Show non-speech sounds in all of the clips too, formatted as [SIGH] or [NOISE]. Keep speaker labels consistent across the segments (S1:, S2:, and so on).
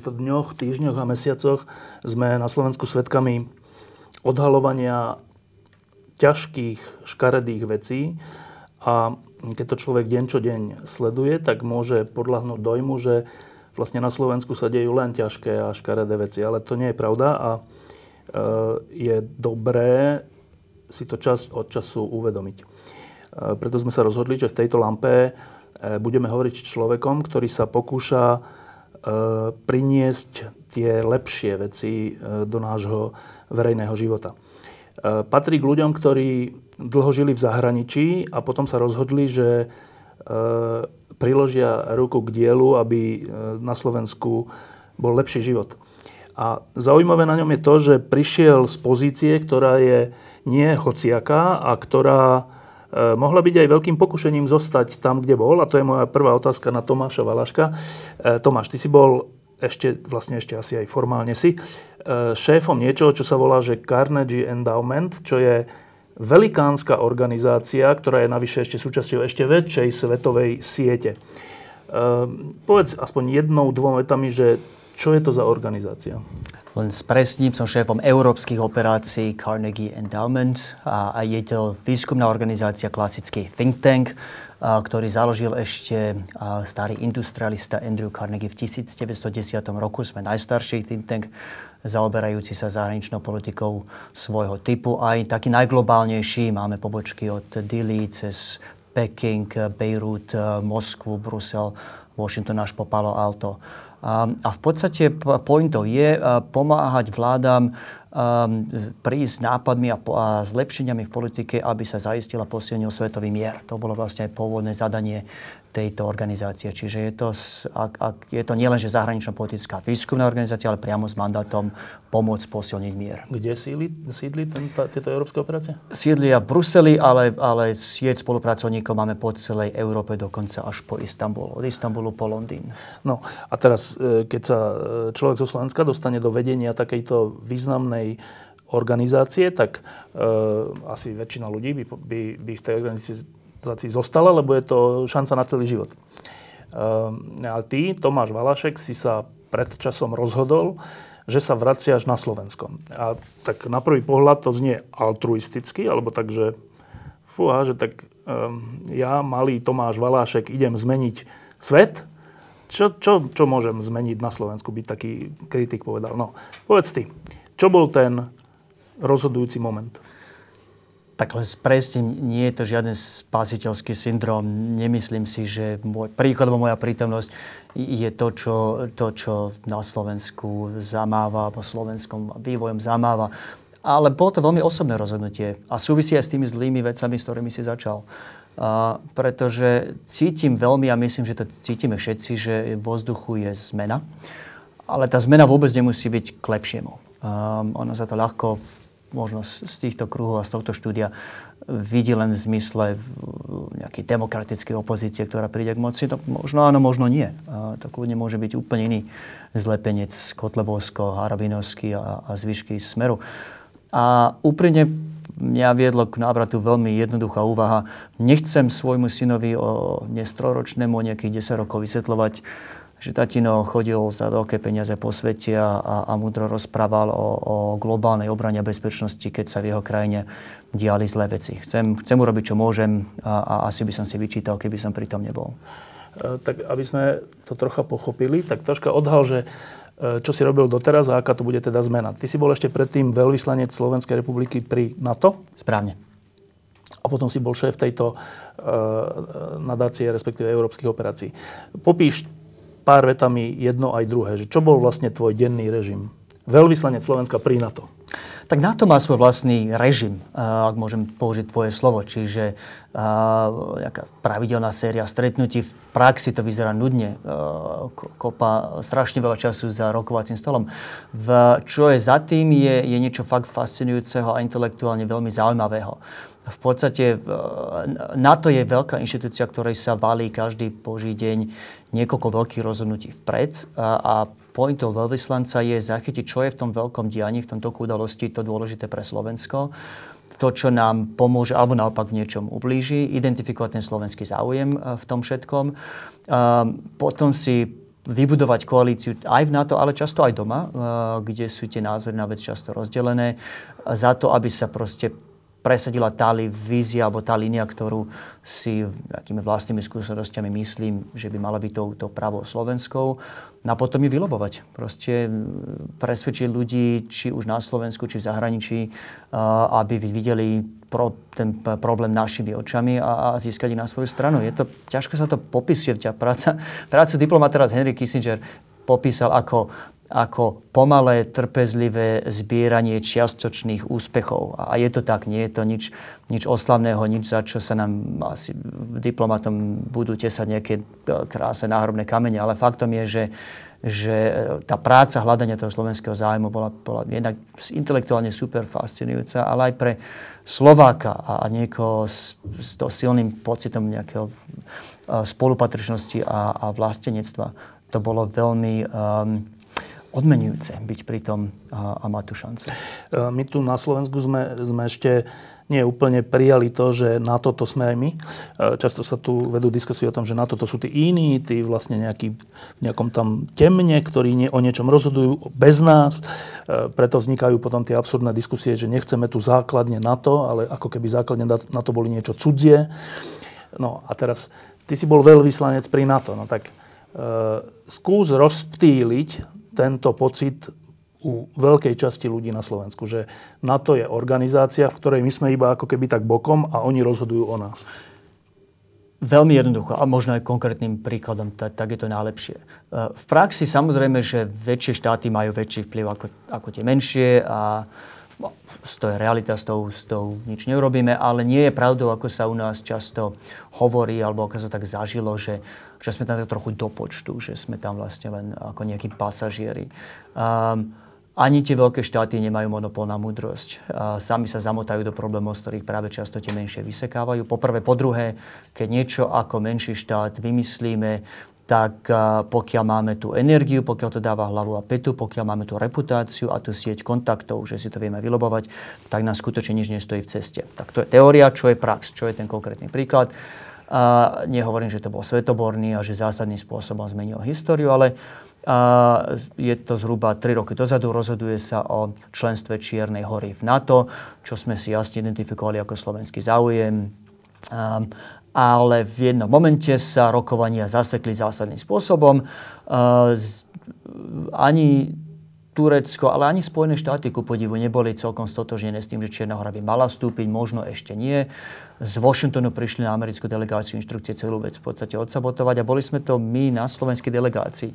S1: Týchto dňoch, týždňoch a mesiacoch sme na Slovensku svetkami odhalovania ťažkých, škaredých vecí a keď to človek deň čo deň sleduje, tak môže podľahnúť dojmu, že vlastne na Slovensku sa dejú len ťažké a škaredé veci. Ale to nie je pravda a e, je dobré si to čas od času uvedomiť. E, preto sme sa rozhodli, že v tejto lampe e, budeme hovoriť s človekom, ktorý sa pokúša priniesť tie lepšie veci e, do nášho verejného života. E, patrí k ľuďom, ktorí dlho žili v zahraničí a potom sa rozhodli, že priložia ruku k dielu, aby na Slovensku bol lepší život. A zaujímavé na ňom je to, že prišiel z pozície, ktorá je nie hociaká a ktorá mohla byť aj veľkým pokušením zostať tam, kde bol. A to je moja prvá otázka na Tomáša Valaška. Eh, Tomáš, ty si bol ešte, vlastne ešte asi aj formálne si, eh, šéfom niečoho, čo sa volá, že Carnegie Endowment, čo je velikánska organizácia, ktorá je navyše ešte súčasťou ešte väčšej svetovej siete. Povedz aspoň jednou, dvom vetami, že čo je to za organizácia?
S2: Len spresním, som šéfom európskych operácií Carnegie Endowment a, a je to výskumná organizácia, klasický think tank, a, ktorý založil ešte a, starý industrialista Andrew Carnegie v 1910 roku. Sme najstarší think tank zaoberajúci sa zahraničnou politikou svojho typu. Aj taký najglobálnejší. Máme pobočky od Dili cez Peking, Beirut, Moskvu, Brusel, Washington až po Palo Alto. A v podstate pointou je pomáhať vládam prísť s nápadmi a zlepšeniami v politike, aby sa zaistila posilnil svetový mier. To bolo vlastne aj pôvodné zadanie tejto organizácie. Čiže je to, ak, ak, je to nielen že zahraničná politická výskumná organizácia, ale priamo s mandátom pomôcť posilniť mier.
S1: Kde sídli, sídli tento, tieto európske operácie?
S2: Sídlia v Bruseli, ale, ale sieť spolupracovníkov máme po celej Európe, dokonca až po Istanbul. Od Istanbulu po Londýn.
S1: No a teraz, e, keď sa e, človek zo Slovenska dostane do vedenia takejto významnej organizácie, tak e, asi väčšina ľudí by, by, by v tej organizácii organizácii zostala, lebo je to šanca na celý život. Ehm, a ty, Tomáš Valašek, si sa pred časom rozhodol, že sa vraciaš na Slovensko. A tak na prvý pohľad to znie altruisticky, alebo tak, že fúha, že tak um, ja, malý Tomáš Valášek, idem zmeniť svet. Čo, čo, čo môžem zmeniť na Slovensku, byť taký kritik povedal. No, povedz ty, čo bol ten rozhodujúci moment?
S2: Tak presne nie je to žiaden spasiteľský syndrom. Nemyslím si, že môj príchod alebo moja prítomnosť je to, čo, to, čo na Slovensku zamáva, po slovenskom vývojom zamáva. Ale bolo to veľmi osobné rozhodnutie a súvisí aj s tými zlými vecami, s ktorými si začal. A, pretože cítim veľmi a myslím, že to cítime všetci, že vo vzduchu je zmena. Ale tá zmena vôbec nemusí byť k lepšiemu. Um, ono sa to ľahko možno z týchto kruhov a z tohto štúdia vidí len v zmysle nejakej demokratickej opozície, ktorá príde k moci. To možno áno, možno nie. A to kľudne môže byť úplne iný zlepenec Kotlebovsko, Harabinovský a, a zvyšky Smeru. A úprimne mňa viedlo k návratu veľmi jednoduchá úvaha. Nechcem svojmu synovi o nestroročnému nejakých 10 rokov vysvetľovať, že tatino chodil za veľké peniaze po svete a, a, a múdro rozprával o, o globálnej obrane a bezpečnosti, keď sa v jeho krajine diali zlé veci. Chcem, chcem urobiť, čo môžem a, a asi by som si vyčítal, keby som pri tom nebol.
S1: E, tak aby sme to trocha pochopili, tak troška odhal, že e, čo si robil doteraz a aká to bude teda zmena. Ty si bol ešte predtým veľvyslanec Slovenskej republiky pri NATO?
S2: Správne.
S1: A potom si bol šéf tejto uh, nadácie, respektíve európskych operácií. Popíš pár vetami jedno aj druhé. Že čo bol vlastne tvoj denný režim? Veľvyslanec Slovenska pri NATO.
S2: Tak NATO má svoj vlastný režim, ak môžem použiť tvoje slovo. Čiže nejaká pravidelná séria stretnutí. V praxi to vyzerá nudne. Kopa strašne veľa času za rokovacím stolom. V, čo je za tým, je, je niečo fakt fascinujúceho a intelektuálne veľmi zaujímavého. V podstate NATO je veľká inštitúcia, ktorej sa valí každý boží deň niekoľko veľkých rozhodnutí vpred a, a pointou veľvyslanca je zachytiť, čo je v tom veľkom dianí, v tom toku udalosti to dôležité pre Slovensko to, čo nám pomôže, alebo naopak v niečom ublíži, identifikovať ten slovenský záujem e, v tom všetkom. Potom si vybudovať koalíciu aj v NATO, ale často aj doma, e, kde sú tie názory na vec často rozdelené, za to, aby sa proste presadila tá vízia alebo tá línia, ktorú si akými vlastnými skúsenostiami myslím, že by mala byť tou, tou pravou Slovenskou. No a potom ju vylobovať. Proste presvedčiť ľudí, či už na Slovensku, či v zahraničí, aby videli pro, ten problém našimi očami a, a získať na svoju stranu. Je to, ťažko sa to popisuje. Práca, prácu diplomata teraz Henry Kissinger popísal ako ako pomalé, trpezlivé zbieranie čiastočných úspechov. A je to tak, nie je to nič, nič oslavného, nič za čo sa nám asi diplomatom budú tesať nejaké e, krásne náhrobné kamene, ale faktom je, že, že e, tá práca hľadania toho slovenského zájmu bola, bola jednak intelektuálne super fascinujúca, ale aj pre Slováka a, a niekoho s, s to silným pocitom nejakého e, spolupatričnosti a, a vlastenectva. To bolo veľmi um, odmenujúce byť pri tom a, a mať tú šancu. E,
S1: my tu na Slovensku sme, sme ešte nie úplne prijali to, že na toto sme aj my. E, často sa tu vedú diskusie o tom, že na toto sú tí iní, tí vlastne nejaký, nejakom tam temne, ktorí nie, o niečom rozhodujú bez nás. E, preto vznikajú potom tie absurdné diskusie, že nechceme tu základne na to, ale ako keby základne na to boli niečo cudzie. No a teraz, ty si bol veľvyslanec pri NATO, no tak uh, skús rozptýliť tento pocit u veľkej časti ľudí na Slovensku, že NATO je organizácia, v ktorej my sme iba ako keby tak bokom a oni rozhodujú o nás.
S2: Veľmi jednoducho a možno aj konkrétnym príkladom, tak, tak je to najlepšie. E, v praxi samozrejme, že väčšie štáty majú väčší vplyv ako, ako tie menšie a to je realita, s tou, s tou nič neurobíme, ale nie je pravdou, ako sa u nás často hovorí, alebo ako sa tak zažilo, že, že sme tam tak trochu do počtu, že sme tam vlastne len ako nejakí pasažieri. Um, ani tie veľké štáty nemajú monopol na múdrosť. A sami sa zamotajú do problémov, z ktorých práve často tie menšie vysekávajú. Po prvé, po druhé, keď niečo ako menší štát vymyslíme, tak pokiaľ máme tú energiu, pokiaľ to dáva hlavu a petu, pokiaľ máme tú reputáciu a tú sieť kontaktov, že si to vieme vylobovať, tak nás skutočne nič nestojí v ceste. Tak to je teória, čo je prax, čo je ten konkrétny príklad. A nehovorím, že to bol svetoborný a že zásadným spôsobom zmenil históriu, ale a je to zhruba 3 roky dozadu. Rozhoduje sa o členstve Čiernej hory v NATO, čo sme si jasne identifikovali ako slovenský záujem. Um, ale v jednom momente sa rokovania zasekli zásadným spôsobom. Ani Turecko, ale ani Spojené štáty ku podivu neboli celkom stotožnené s tým, že Čierna hora by mala vstúpiť, možno ešte nie. Z Washingtonu prišli na americkú delegáciu inštrukcie celú vec v podstate odsabotovať a boli sme to my na slovenskej delegácii,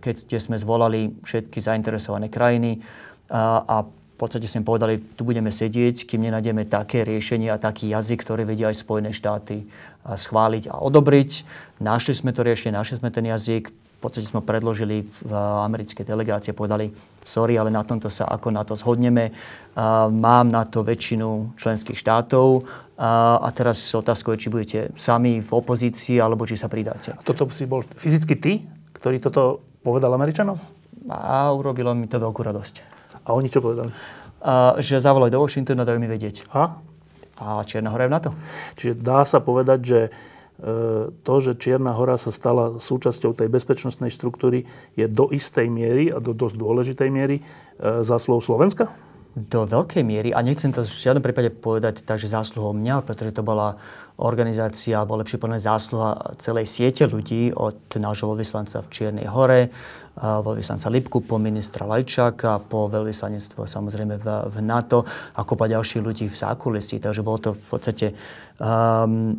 S2: keď sme zvolali všetky zainteresované krajiny a v podstate sme povedali, tu budeme sedieť, kým nenájdeme také riešenie a taký jazyk, ktorý vedia aj Spojené štáty schváliť a odobriť. Našli sme to riešenie, našli sme ten jazyk, v podstate sme predložili v americkej delegácie, povedali, sorry, ale na tomto sa ako na to zhodneme. Mám na to väčšinu členských štátov a teraz otázka je, či budete sami v opozícii, alebo či sa pridáte.
S1: A toto si bol fyzicky ty, ktorý toto povedal Američanom?
S2: A urobilo mi to veľkú radosť.
S1: A oni čo povedali?
S2: Uh, že zavolaj do Washingtonu a dajú mi vedieť.
S1: A?
S2: A Čierna hora je na to.
S1: Čiže dá sa povedať, že e, to, že Čierna hora sa stala súčasťou tej bezpečnostnej štruktúry, je do istej miery a do dosť dôležitej miery e, zásluhou Slovenska?
S2: Do veľkej miery, a nechcem to v žiadnom prípade povedať tak, že zásluhou mňa, pretože to bola organizácia, alebo lepšie povedané zásluha celej siete ľudí od nášho veľvyslanca v Čiernej hore, veľvyslanca Lipku, po ministra Lajčáka, po veľvyslanectvo samozrejme v, v NATO a kopa ďalších ľudí v zákulisí. Takže bolo to v podstate um,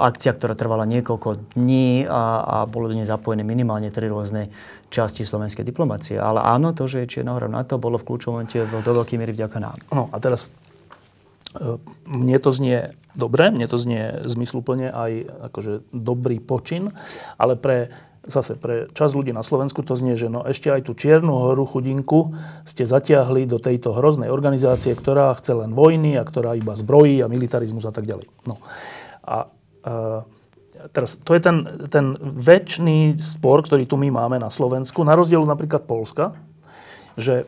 S2: akcia, ktorá trvala niekoľko dní a, a bolo do nej zapojené minimálne tri rôzne časti slovenskej diplomácie. Ale áno, to, že je Čierna hora NATO, bolo v kľúčovom momente do veľkej miery vďaka nám.
S1: No a teraz mne to znie dobre, mne to znie zmysluplne aj akože dobrý počin, ale pre zase pre čas ľudí na Slovensku to znie, že no ešte aj tú Čiernu horu chudinku ste zatiahli do tejto hroznej organizácie, ktorá chce len vojny a ktorá iba zbrojí a militarizmus a tak ďalej. No. A e, teraz to je ten, ten väčší spor, ktorý tu my máme na Slovensku, na rozdiel napríklad Polska, že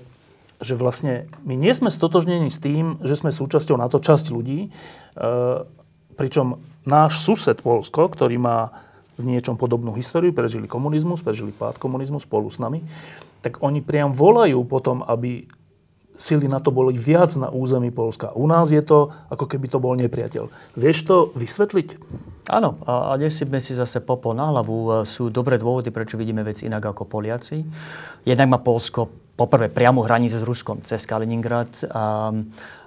S1: že vlastne my nie sme stotožnení s tým, že sme súčasťou NATO časť ľudí, e, pričom náš sused Polsko, ktorý má v niečom podobnú históriu, prežili komunizmus, prežili pád komunizmu spolu s nami, tak oni priam volajú potom, aby sily na to boli viac na území Polska. U nás je to, ako keby to bol nepriateľ. Vieš to vysvetliť?
S2: Áno, a, a nesypme si zase popol na hlavu. Sú dobré dôvody, prečo vidíme vec inak ako Poliaci. Jednak má Polsko poprvé priamu hranicu s Ruskom cez Kaliningrad, a,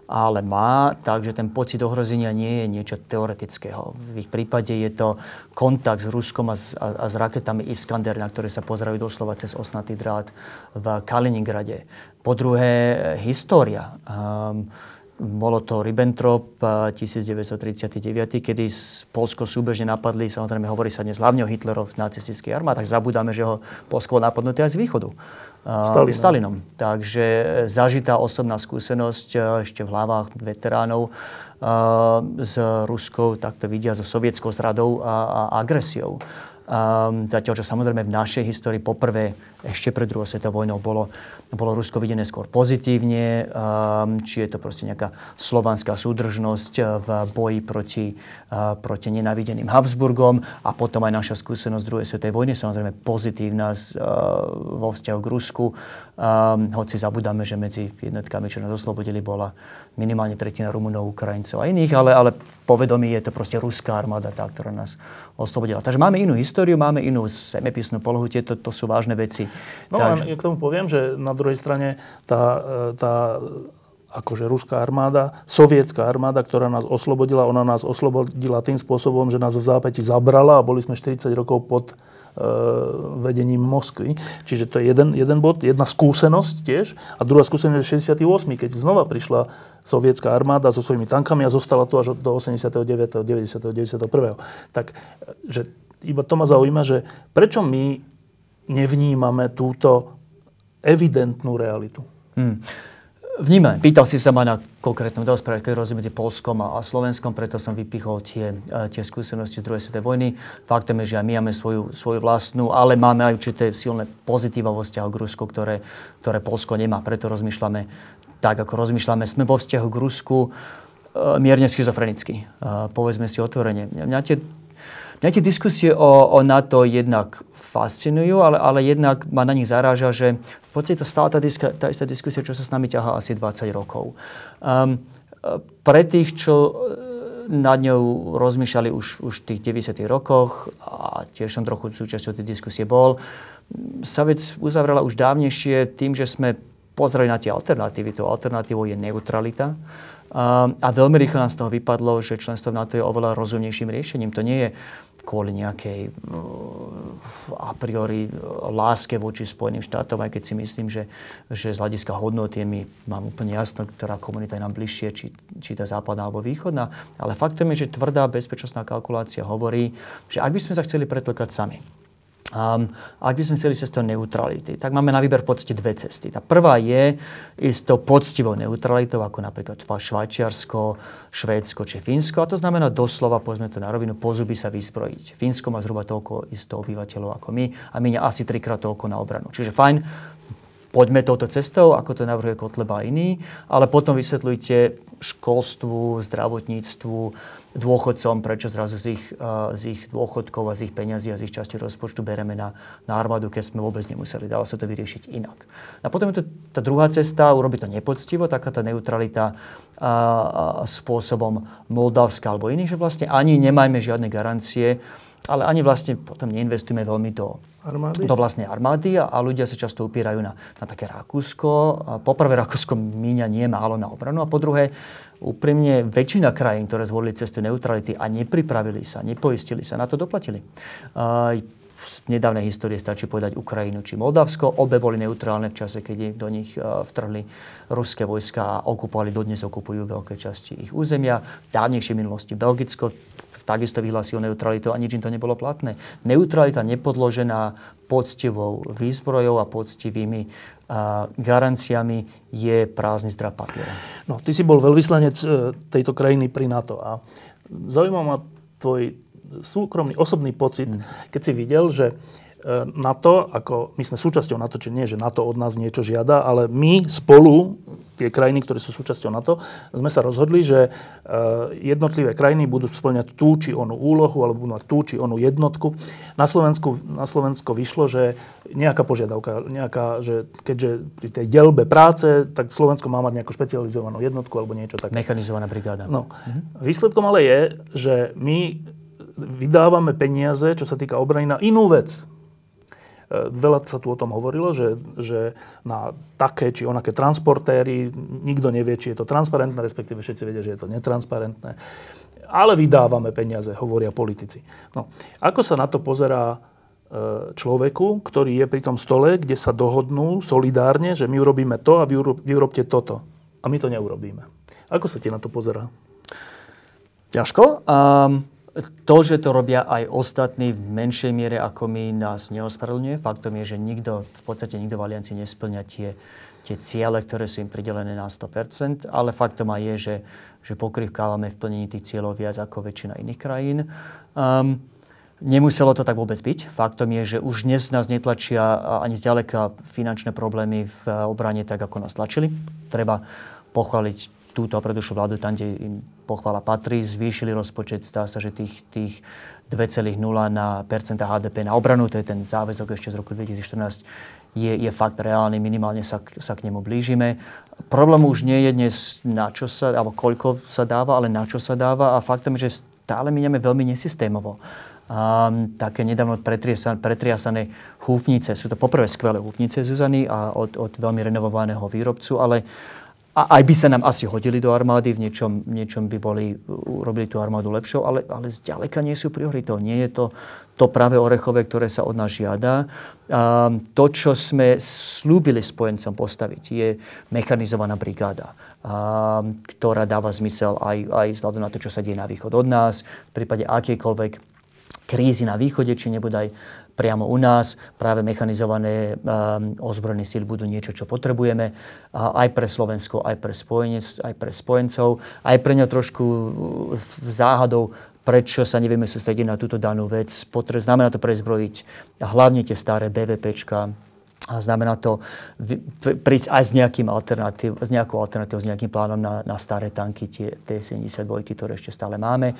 S2: ale má, takže ten pocit ohrozenia nie je niečo teoretického. V ich prípade je to kontakt s Ruskom a s, a, a s raketami Iskander, na ktoré sa pozerajú doslova cez osnatý drát v Kaliningrade. Po druhé, história. Um, bolo to Ribbentrop 1939, kedy Polsko súbežne napadli, samozrejme hovorí sa dnes hlavne o Hitlerov nacistických armádach, zabudáme, že ho Polsko napadnuté aj z východu. Stalinom. Stalinom. Takže e, zažitá osobná skúsenosť e, ešte v hlavách veteránov e, s Ruskou, tak to vidia so sovietskou zradou a, a agresiou. Um, zatiaľ, čo samozrejme v našej histórii poprvé ešte pred druhou svetovou vojnou bolo, bolo Rusko videné skôr pozitívne, um, či je to proste nejaká slovanská súdržnosť v boji proti, uh, proti nenavideným Habsburgom a potom aj naša skúsenosť druhej svetovej vojny, samozrejme pozitívna uh, vo vzťahu k Rusku. Um, hoci zabudáme, že medzi jednotkami, čo nás oslobodili, bola minimálne tretina Rumunov, Ukrajincov a iných, ale, ale povedomí je to proste ruská armáda, tá, ktorá nás oslobodila. Takže máme inú históriu, máme inú zemepisnú polohu, tieto to sú vážne veci.
S1: No Takže... ja k tomu poviem, že na druhej strane tá, tá akože ruská armáda, sovietská armáda, ktorá nás oslobodila, ona nás oslobodila tým spôsobom, že nás v zápäti zabrala a boli sme 40 rokov pod e, vedením Moskvy. Čiže to je jeden, jeden bod, jedna skúsenosť tiež. A druhá skúsenosť je 68., keď znova prišla sovietská armáda so svojimi tankami a zostala tu až do 89., 90., 91. Tak že iba to ma zaujíma, že prečo my nevnímame túto evidentnú realitu? Hmm.
S2: Vnímam. Pýtal si sa ma na konkrétnu udalosť, keď rozdiel medzi Polskom a, Slovenskom, preto som vypichol tie, e, tie skúsenosti z druhej svetovej vojny. Faktom je, že aj my máme svoju, svoju vlastnú, ale máme aj určité silné pozitíva vo vzťahu k Rusku, ktoré, ktoré Polsko nemá. Preto rozmýšľame tak, ako rozmýšľame. Sme vo vzťahu k Rusku e, mierne schizofrenicky. E, povedzme si otvorene. Mňa tie Mňa tie diskusie o, o NATO jednak fascinujú, ale, ale jednak ma na nich zaráža, že v podstate to stále tá, diska, tá istá diskusia, čo sa s nami ťahá asi 20 rokov. Um, pre tých, čo e, nad ňou rozmýšľali už, už v tých 90. rokoch, a tiež som trochu súčasťou tej diskusie bol, sa vec uzavrela už dávnejšie tým, že sme pozreli na tie alternatívy. Tou alternatívou je neutralita. A veľmi rýchlo nám z toho vypadlo, že členstvo v NATO je oveľa rozumnejším riešením. To nie je kvôli nejakej uh, a priori láske voči Spojeným štátom, aj keď si myslím, že, že z hľadiska hodnoty mi mám úplne jasno, ktorá komunita je nám bližšie, či, či tá západná alebo východná. Ale faktom je, že tvrdá bezpečnostná kalkulácia hovorí, že ak by sme sa chceli pretlkať sami, Um, ak by sme chceli cestou neutrality, tak máme na výber v podstate dve cesty. Tá prvá je ísť tou poctivou neutralitou, ako napríklad Švajčiarsko, Švédsko či Fínsko. A to znamená doslova, povedzme to na rovinu, pozuby sa vyzbrojiť. Fínsko má zhruba toľko isto obyvateľov ako my a my asi trikrát toľko na obranu. Čiže fajn, poďme touto cestou, ako to navrhuje Kotleba iný, ale potom vysvetľujte školstvu, zdravotníctvu, dôchodcom, prečo zrazu z ich, z ich dôchodkov a z ich peňazí a z ich časti rozpočtu bereme na, na armádu, keď sme vôbec nemuseli. Dalo sa to vyriešiť inak. A potom je to tá druhá cesta, urobiť to nepoctivo, taká tá neutralita a, a, spôsobom Moldavska alebo iných, že vlastne ani nemajme žiadne garancie, ale ani vlastne potom neinvestujeme veľmi do, armády? do vlastnej armády a, a ľudia sa často upierajú na, na také Rakúsko. A poprvé Rakúsko míňa nie málo na obranu a po druhé úprimne väčšina krajín, ktoré zvolili cestu neutrality a nepripravili sa, nepoistili sa, na to doplatili. Z nedávnej histórie stačí povedať Ukrajinu či Moldavsko. Obe boli neutrálne v čase, keď do nich e, vtrhli ruské vojska a okupovali, dodnes okupujú veľké časti ich územia. V dávnejšej minulosti Belgicko takisto vyhlásilo neutralitu a nič im to nebolo platné. Neutralita nepodložená poctivou výzbrojou a poctivými a garanciami je prázdny zdrav papiera.
S1: No, ty si bol veľvyslanec e, tejto krajiny pri NATO a zaujíma ma tvoj súkromný, osobný pocit, mm. keď si videl, že NATO, ako my sme súčasťou NATO, či nie, že NATO od nás niečo žiada, ale my spolu, tie krajiny, ktoré sú súčasťou NATO, sme sa rozhodli, že e, jednotlivé krajiny budú splňať tú či onú úlohu, alebo budú mať tú či onú jednotku. Na Slovensku, na Slovensko vyšlo, že nejaká požiadavka, nejaká, že keďže pri tej delbe práce, tak Slovensko má mať nejakú špecializovanú jednotku alebo niečo také.
S2: Mechanizovaná brigáda.
S1: No. Mhm. Výsledkom ale je, že my vydávame peniaze, čo sa týka obrany, na inú vec. E, veľa sa tu o tom hovorilo, že, že na také či onaké transportéry nikto nevie, či je to transparentné, respektíve všetci vedia, že je to netransparentné. Ale vydávame peniaze, hovoria politici. No, ako sa na to pozerá e, človeku, ktorý je pri tom stole, kde sa dohodnú solidárne, že my urobíme to a vy, vy urobte toto. A my to neurobíme. Ako sa ti na to pozerá?
S2: Ťažko. Um, to, že to robia aj ostatní v menšej miere ako my, nás neospravedlňuje. Faktom je, že nikto, v podstate nikto v Aliancii nesplňa tie, tie ciele, ktoré sú im pridelené na 100%, ale faktom aj je, že, že pokrývkávame v plnení tých cieľov viac ako väčšina iných krajín. Um, nemuselo to tak vôbec byť. Faktom je, že už dnes nás netlačia ani zďaleka finančné problémy v obrane tak, ako nás tlačili. Treba pochváliť túto a predošlú vládu tam, kde im pochvala patrí, zvýšili rozpočet. Zdá sa, že tých, tých 2,0 na percenta HDP na obranu, to je ten záväzok ešte z roku 2014, je, je fakt reálny, minimálne sa, sa k nemu blížime. Problém už nie je dnes na čo sa, alebo koľko sa dáva, ale na čo sa dáva a faktom je, že stále miniame veľmi nesystémovo. Um, také nedávno pretriasané, húfnice. Sú to poprvé skvelé húfnice Zuzany a od, od veľmi renovovaného výrobcu, ale a aj by sa nám asi hodili do armády, v niečom, niečom by boli, urobili tú armádu lepšou, ale, ale zďaleka nie sú prioritou. Nie je to to práve orechové, ktoré sa od nás žiada. A to, čo sme slúbili spojencom postaviť, je mechanizovaná brigáda, a, ktorá dáva zmysel aj, aj vzhľadom na to, čo sa deje na východ od nás, v prípade akejkoľvek krízy na východe, či nebodaj priamo u nás. Práve mechanizované um, ozbrojené síly budú niečo, čo potrebujeme aj pre Slovensko, aj pre, spojenec, aj pre spojencov. Aj pre ňa trošku záhadou, prečo sa nevieme sústrediť na túto danú vec. Potre- znamená to prezbrojiť hlavne tie staré BVPčka, a znamená to prísť aj s, nejakým alternatív, s nejakou alternatívou, s nejakým plánom na, na staré tanky, tie T-72, ktoré ešte stále máme.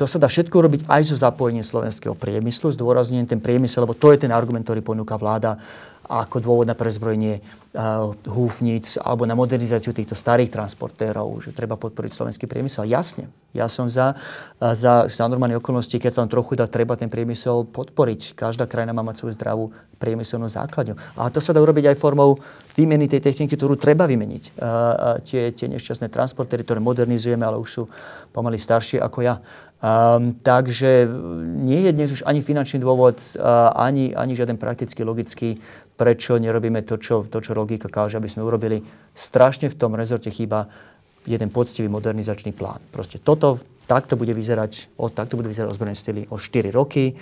S2: To sa dá všetko robiť aj so zapojením slovenského priemyslu, zdôraznením ten priemysel, lebo to je ten argument, ktorý ponúka vláda ako dôvod na prezbrojenie uh, húfnic alebo na modernizáciu týchto starých transportérov, že treba podporiť slovenský priemysel. Jasne, ja som za, uh, za, za normálne okolnosti, keď sa vám trochu dá, treba ten priemysel podporiť. Každá krajina má mať svoju zdravú priemyselnú základňu. A to sa dá urobiť aj formou výmeny tej techniky, ktorú treba vymeniť. Uh, uh, tie, tie nešťastné transportéry, ktoré modernizujeme, ale už sú pomaly staršie ako ja. Um, takže nie je dnes už ani finančný dôvod, uh, ani, ani žiaden prakticky logický, prečo nerobíme to čo, to, čo logika káže, aby sme urobili. Strašne v tom rezorte chýba jeden poctivý modernizačný plán. Proste toto, takto bude vyzerať, o, takto bude vyzerať ozbrojené styly o 4 roky.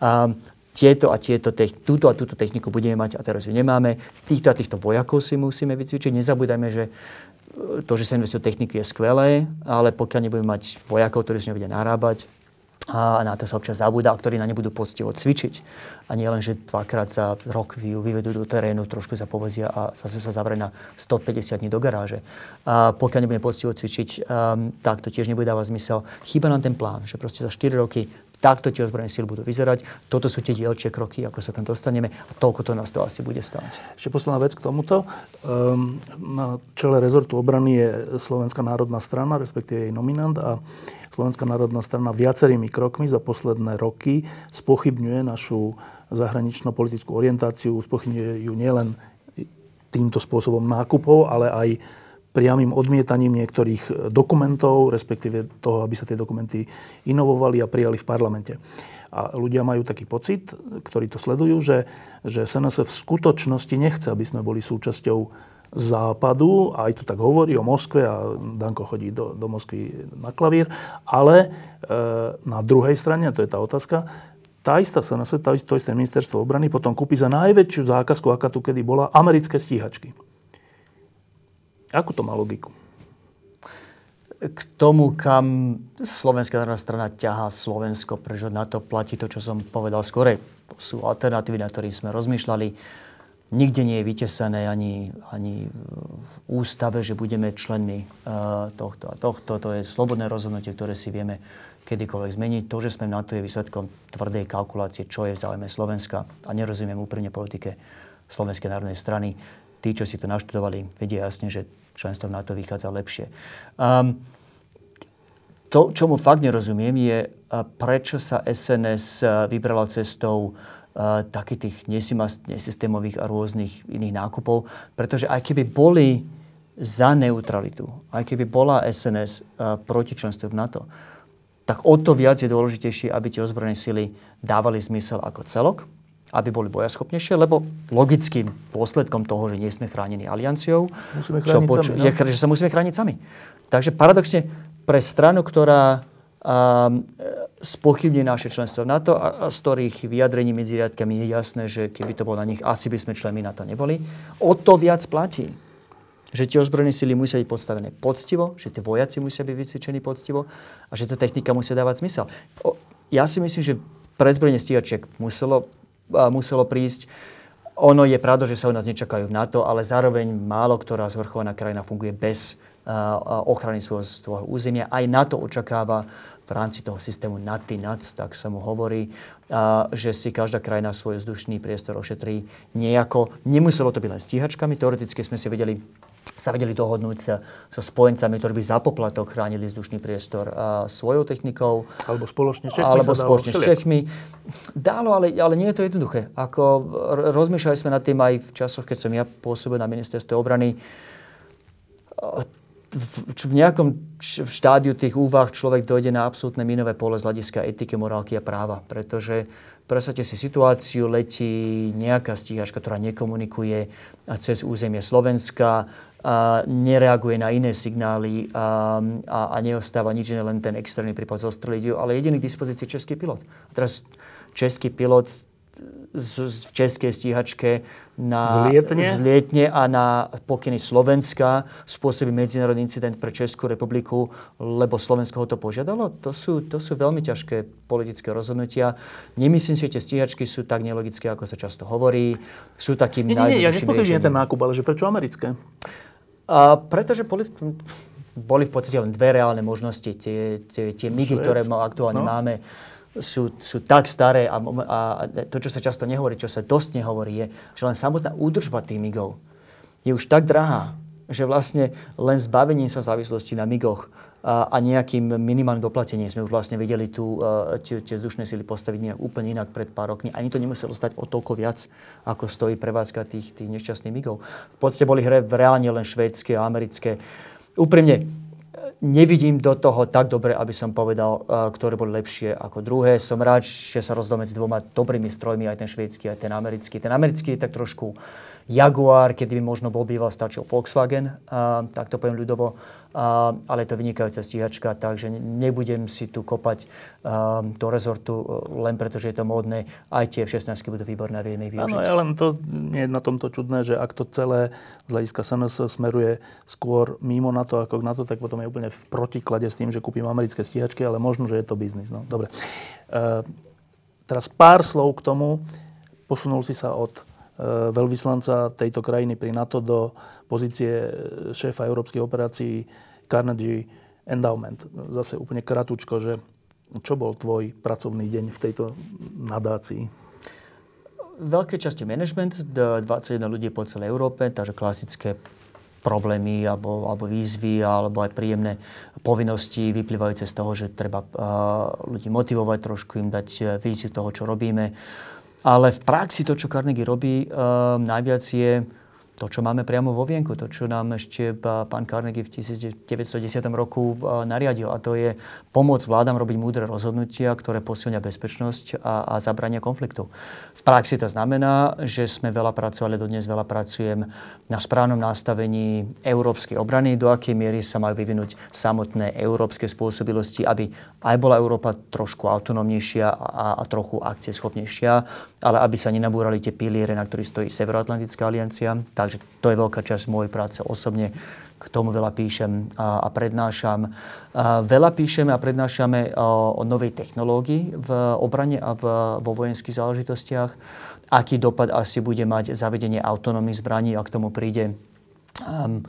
S2: Um, tieto a tieto, túto a túto techniku budeme mať a teraz ju nemáme. Týchto a týchto vojakov si musíme vycvičiť. Nezabúdajme, že to, že sa investuje techniky je skvelé, ale pokiaľ nebudeme mať vojakov, ktorí s ňou vedia narábať, a na to sa občas zabúda, ktorí na ne budú poctivo cvičiť. A nie len, že dvakrát za rok ju vyvedú do terénu, trošku sa povozia a zase sa zavrie na 150 dní do garáže. A pokiaľ nebudeme poctivo cvičiť, um, tak to tiež nebude dávať zmysel. Chýba nám ten plán, že proste za 4 roky Takto tie ozbrojené síly budú vyzerať. Toto sú tie dielčie kroky, ako sa tam dostaneme a toľko to nás to asi bude stáť.
S1: Ešte posledná vec k tomuto. Um, na čele rezortu obrany je Slovenská národná strana, respektíve jej nominant a Slovenská národná strana viacerými krokmi za posledné roky spochybňuje našu zahranično-politickú orientáciu, spochybňuje ju nielen týmto spôsobom nákupov, ale aj priamým odmietaním niektorých dokumentov, respektíve toho, aby sa tie dokumenty inovovali a prijali v parlamente. A ľudia majú taký pocit, ktorí to sledujú, že, že SNS v skutočnosti nechce, aby sme boli súčasťou západu, aj tu tak hovorí o Moskve a Danko chodí do, do Moskvy na klavír, ale e, na druhej strane, a to je tá otázka, tá istá SNS, tá, to isté ministerstvo obrany potom kúpi za najväčšiu zákazku, aká tu kedy bola, americké stíhačky. Ako to má logiku?
S2: K tomu, kam Slovenská strana ťahá Slovensko, prečo na to platí to, čo som povedal skore. Sú alternatívy, na ktorých sme rozmýšľali. Nikde nie je vytesané ani, ani v ústave, že budeme členmi uh, tohto a tohto. To je slobodné rozhodnutie, ktoré si vieme kedykoľvek zmeniť. To, že sme na to je výsledkom tvrdej kalkulácie, čo je v záujme Slovenska. A nerozumiem úprimne politike Slovenskej národnej strany. Tí, čo si to naštudovali, vedia jasne, že členstvo v NATO vychádza lepšie. Um, to, čo mu fakt nerozumiem, je, prečo sa SNS vybralo cestou uh, takých tých nesystémových a rôznych iných nákupov, pretože aj keby boli za neutralitu, aj keby bola SNS uh, proti členstvu v NATO, tak o to viac je dôležitejšie, aby tie ozbrojené sily dávali zmysel ako celok, aby boli bojaschopnejšie, lebo logickým dôsledkom toho, že nie sme chránení alianciou,
S1: musíme čo poč-
S2: sami, no? je, že sa musíme chrániť sami. Takže paradoxne pre stranu, ktorá um, spochybní naše členstvo v NATO a, a z ktorých vyjadrení medzi riadkami je jasné, že keby to bolo na nich, asi by sme členmi NATO neboli, o to viac platí. Že tie ozbrojené sily musia byť podstavené poctivo, že tie vojaci musia byť vycvičení poctivo a že tá technika musia dávať zmysel. O, ja si myslím, že prezbrojenie stíhačiek muselo muselo prísť. Ono je pravda, že sa u nás nečakajú v NATO, ale zároveň málo ktorá zvrchovaná krajina funguje bez ochrany svojho, svojho územia. Aj NATO očakáva v rámci toho systému NATO NAC, tak sa mu hovorí, že si každá krajina svoj vzdušný priestor ošetrí nejako. Nemuselo to byť len stíhačkami, teoreticky sme si vedeli sa vedeli dohodnúť sa, so spojencami, ktorí by za poplatok chránili vzdušný priestor a svojou technikou.
S1: Alebo spoločne s Čechmi.
S2: Alebo spoločne s Čechmi. Dalo, ale, ale nie je to jednoduché. Ako, rozmýšľali sme nad tým aj v časoch, keď som ja pôsobil na ministerstve obrany. V, v nejakom štádiu tých úvah človek dojde na absolútne minové pole z hľadiska etiky, morálky a práva. Pretože predstavte si situáciu, letí nejaká stíhačka, ktorá nekomunikuje cez územie Slovenska, a nereaguje na iné signály a, a, a neostáva nič iné, len ten extrémny prípad zostreliť ale jediný k dispozícii český pilot. A teraz český pilot v českej stíhačke na,
S1: zlietne.
S2: zlietne a na pokyny Slovenska spôsobí medzinárodný incident pre Českú republiku, lebo Slovensko ho to požiadalo. To sú, to sú veľmi ťažké politické rozhodnutia. Nemyslím si, že tie stíhačky sú tak nelogické, ako sa často hovorí. Sú takým
S1: nie, nie, nie, ja nespochybňujem ten nákup, ale že prečo americké?
S2: A pretože boli, boli v podstate len dve reálne možnosti. Tie, tie, tie MIGy, ktoré aktuálne no. máme, sú, sú tak staré a, a to, čo sa často nehovorí, čo sa dosť nehovorí, je, že len samotná údržba tých MIGov je už tak drahá, že vlastne len zbavením sa závislosti na MIGoch a, a nejakým minimálnym doplatením sme už vlastne vedeli tu tie vzdušné sily postaviť nejak úplne inak pred pár rokmi. Ani to nemuselo stať o toľko viac, ako stojí prevádzka tých, tých nešťastných migov. V podstate boli hre reálne len švédske a americké. Úprimne, nevidím do toho tak dobre, aby som povedal, uh, ktoré boli lepšie ako druhé. Som rád, že sa rozdol medzi dvoma dobrými strojmi, aj ten švédsky, aj ten americký. Ten americký je tak trošku Jaguar, kedy by možno bol býval stačil Volkswagen, uh, tak to poviem ľudovo, uh, ale to vynikajúca stíhačka, takže nebudem si tu kopať uh, do rezortu len preto, že je to módne. Aj tie F-16 budú výborné a vieme ich využiť.
S1: Áno, ja len to nie je na tomto čudné, že ak to celé z hľadiska SNS smeruje skôr mimo na to, ako na to, tak potom je úplne v protiklade s tým, že kúpim americké stíhačky, ale možno, že je to biznis. No, dobre. Uh, teraz pár slov k tomu. Posunul si sa od veľvyslanca tejto krajiny pri NATO do pozície šéfa európskej operácií Carnegie Endowment. Zase úplne kratučko, že čo bol tvoj pracovný deň v tejto nadácii?
S2: Veľké časti management, 21 ľudí po celej Európe, takže klasické problémy alebo, alebo výzvy alebo aj príjemné povinnosti vyplývajúce z toho, že treba uh, ľudí motivovať, trošku im dať eh, víziu toho, čo robíme. Ale v praxi to, čo Carnegie robí, uh, najviac je to, čo máme priamo vo vienku, to, čo nám ešte pán Carnegie v 1910 roku nariadil. A to je pomôcť vládam robiť múdre rozhodnutia, ktoré posilňa bezpečnosť a, a zabrania konfliktu. V praxi to znamená, že sme veľa pracovali, dodnes veľa pracujem na správnom nastavení európskej obrany, do akej miery sa majú vyvinúť samotné európske spôsobilosti, aby aj bola Európa trošku autonómnejšia a, a trochu akcieschopnejšia, ale aby sa nenabúrali tie piliere, na ktorých stojí Severoatlantická aliancia. Takže to je veľká časť mojej práce osobne. K tomu veľa píšem a, prednášam. A veľa píšeme a prednášame o, novej technológii v obrane a vo vojenských záležitostiach. Aký dopad asi bude mať zavedenie autonómnych zbraní, ak tomu príde um,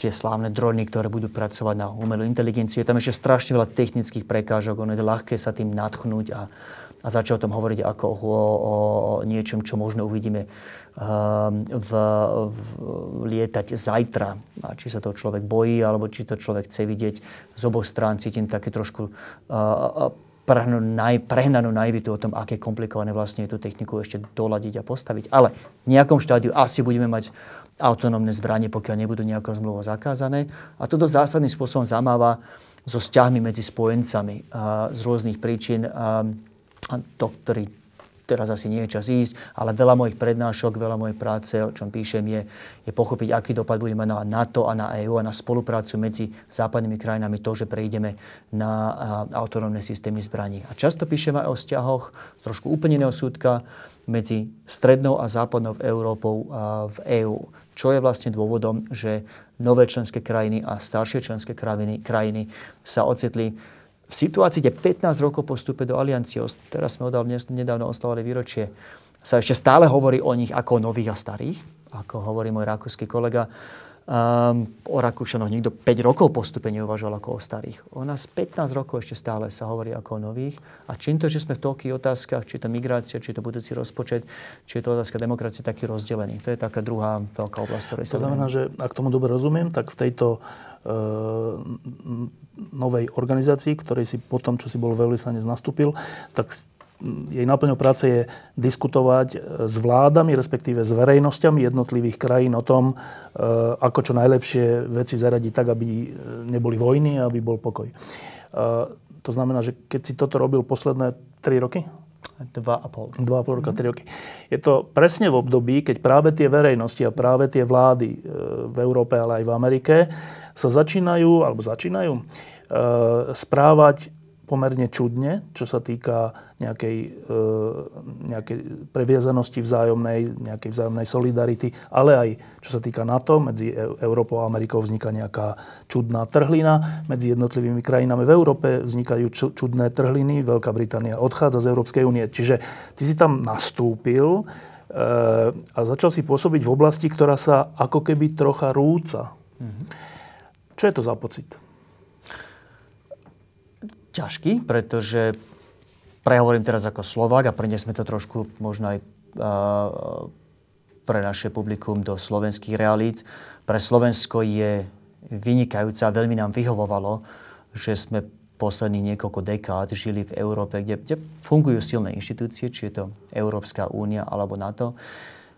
S2: tie slávne drony, ktoré budú pracovať na umelú inteligenciu. Je tam ešte strašne veľa technických prekážok, ono je ľahké sa tým nadchnúť a, a začať o tom hovoriť ako o, o, niečom, čo možno uvidíme um, v, v, lietať zajtra. A či sa to človek bojí, alebo či to človek chce vidieť z oboch strán, cítim také trošku uh, naj, prehnanú naivitu o tom, aké komplikované vlastne je tú techniku ešte doladiť a postaviť. Ale v nejakom štádiu asi budeme mať autonómne zbranie, pokiaľ nebudú nejakou zmluvou zakázané. A toto zásadným spôsobom zamáva so vzťahmi medzi spojencami a z rôznych príčin. A do ktorý teraz asi nie je čas ísť, ale veľa mojich prednášok, veľa mojej práce, o čom píšem, je, je pochopiť, aký dopad bude mať na NATO a na EÚ a na spoluprácu medzi západnými krajinami to, že prejdeme na autonómne systémy zbraní. A často píšem aj o vzťahoch trošku úplne iného súdka medzi strednou a západnou Európou a v EÚ. Čo je vlastne dôvodom, že nové členské krajiny a staršie členské krajiny, krajiny sa ocitli v situácii, kde 15 rokov po vstupe do aliancie, teraz sme odal, nedávno oslavovali výročie, sa ešte stále hovorí o nich ako o nových a starých, ako hovorí môj rakúsky kolega. Um, o Rakúšanoch nikto 5 rokov postupne neuvažoval ako o starých. O nás 15 rokov ešte stále sa hovorí ako o nových. A čím to, že sme v toľkých otázkach, či je to migrácia, či je to budúci rozpočet, či je to otázka demokracie, taký rozdelený. To je taká druhá veľká oblasť, ktorej
S1: sa To znamená, že ak tomu dobre rozumiem, tak v tejto novej organizácii, ktorej si potom, čo si bol veľvyslanec nastúpil, tak jej náplňou práce je diskutovať e, s vládami, respektíve s verejnosťami jednotlivých krajín o tom, e, ako čo najlepšie veci zaradiť tak, aby neboli vojny a aby bol pokoj. To znamená, že keď si toto robil posledné 3 roky?
S2: Dva a pol.
S1: Dva a pol roka, tri roky. Je to presne v období, keď práve tie verejnosti a práve tie vlády v Európe, ale aj v Amerike sa začínajú, alebo začínajú správať pomerne čudne, čo sa týka nejakej, e, nejakej previazanosti vzájomnej, nejakej vzájomnej solidarity, ale aj čo sa týka NATO, medzi e- Európou a Amerikou vzniká nejaká čudná trhlina, medzi jednotlivými krajinami v Európe vznikajú čudné trhliny, Veľká Británia odchádza z Európskej únie. Čiže ty si tam nastúpil e, a začal si pôsobiť v oblasti, ktorá sa ako keby trocha rúca. Mm-hmm. Čo je to za pocit?
S2: Ťažký, pretože prehovorím teraz ako Slovák a preniesme to trošku možno aj pre naše publikum do slovenských realít. Pre Slovensko je vynikajúca veľmi nám vyhovovalo, že sme posledných niekoľko dekád žili v Európe, kde, kde fungujú silné inštitúcie, či je to Európska únia alebo NATO,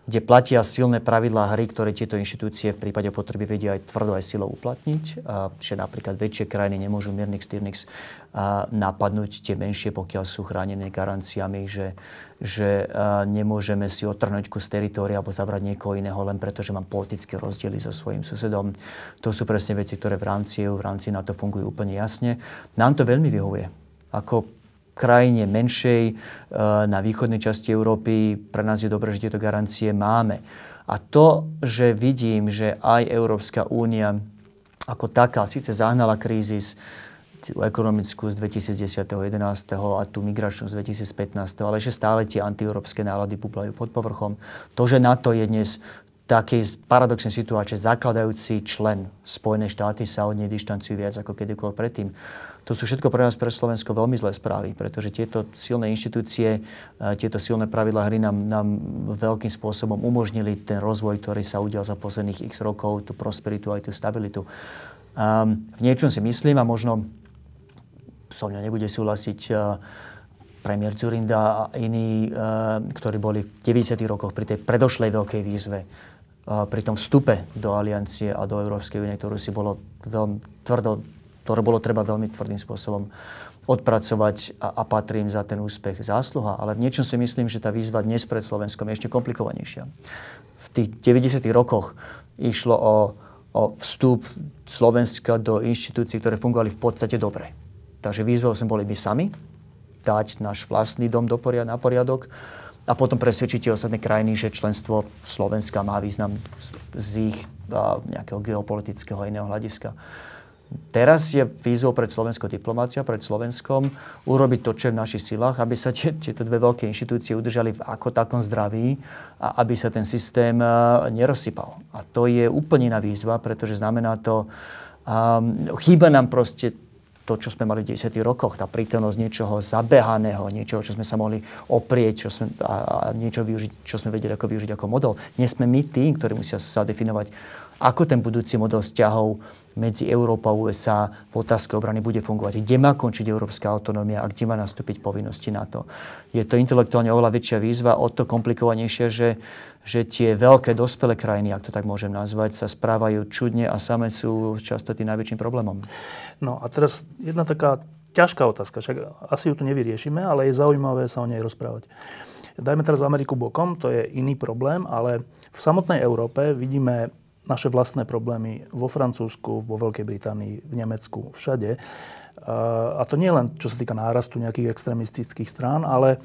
S2: kde platia silné pravidlá hry, ktoré tieto inštitúcie v prípade potreby vedia aj tvrdo aj silou uplatniť. Že napríklad väčšie krajiny nemôžu Mirnix, Tyrnix napadnúť tie menšie, pokiaľ sú chránené garanciami, že, že nemôžeme si otrhnúť kus teritória alebo zabrať niekoho iného len preto, že mám politické rozdiely so svojím susedom. To sú presne veci, ktoré v rámci EU, v rámci NATO fungujú úplne jasne. Nám to veľmi vyhovuje. Ako krajine menšej e, na východnej časti Európy. Pre nás je dobré, že tieto garancie máme. A to, že vidím, že aj Európska únia ako taká síce zahnala krízis, ekonomickú z 2010. 11. a tú migračnú z 2015. ale že stále tie antieurópske nálady bublajú pod povrchom. To, že NATO je dnes takej paradoxnej situácii, zakladajúci člen Spojené štáty sa od nej dištancujú viac ako kedykoľvek predtým. To sú všetko pre nás, pre Slovensko, veľmi zlé správy, pretože tieto silné inštitúcie, tieto silné pravidlá hry nám, nám veľkým spôsobom umožnili ten rozvoj, ktorý sa udial za posledných x rokov, tú prosperitu aj tú stabilitu. Um, v niečom si myslím a možno so mňa nebude súhlasiť uh, premiér Zurinda a iní, uh, ktorí boli v 90. rokoch pri tej predošlej veľkej výzve pri tom vstupe do aliancie a do Európskej únie, ktorú si bolo veľmi tvrdo, ktoré bolo treba veľmi tvrdým spôsobom odpracovať a, a patrím za ten úspech zásluha. Ale v niečom si myslím, že tá výzva dnes pred Slovenskom je ešte komplikovanejšia. V tých 90. rokoch išlo o, o vstup Slovenska do inštitúcií, ktoré fungovali v podstate dobre. Takže výzvou sme boli my sami, dať náš vlastný dom do poriad, na poriadok a potom presvedčiť ostatné krajiny, že členstvo Slovenska má význam z ich a, nejakého geopolitického a iného hľadiska. Teraz je výzvou pred slovenskou diplomáciou, pred Slovenskom, urobiť to, čo je v našich silách, aby sa tie, tieto dve veľké inštitúcie udržali v ako takom zdraví a aby sa ten systém nerozsypal. A to je úplne iná výzva, pretože znamená to, um, chýba nám proste to, čo sme mali v 10 rokoch, tá prítomnosť niečoho zabehaného, niečoho, čo sme sa mohli oprieť čo sme, a, a niečo využiť, čo sme vedeli ako využiť ako model. Nie sme my tí, ktorí musia sa definovať, ako ten budúci model vzťahov medzi Európou a USA v otázke obrany bude fungovať. Kde má končiť európska autonómia a kde má nastúpiť povinnosti na to. Je to intelektuálne oveľa väčšia výzva, o to komplikovanejšie, že, že tie veľké dospelé krajiny, ak to tak môžem nazvať, sa správajú čudne a same sú často tým najväčším problémom.
S1: No a teraz jedna taká ťažká otázka, však asi ju tu nevyriešime, ale je zaujímavé sa o nej rozprávať. Dajme teraz Ameriku bokom, to je iný problém, ale v samotnej Európe vidíme naše vlastné problémy vo Francúzsku, vo Veľkej Británii, v Nemecku, všade. A to nie len čo sa týka nárastu nejakých extremistických strán, ale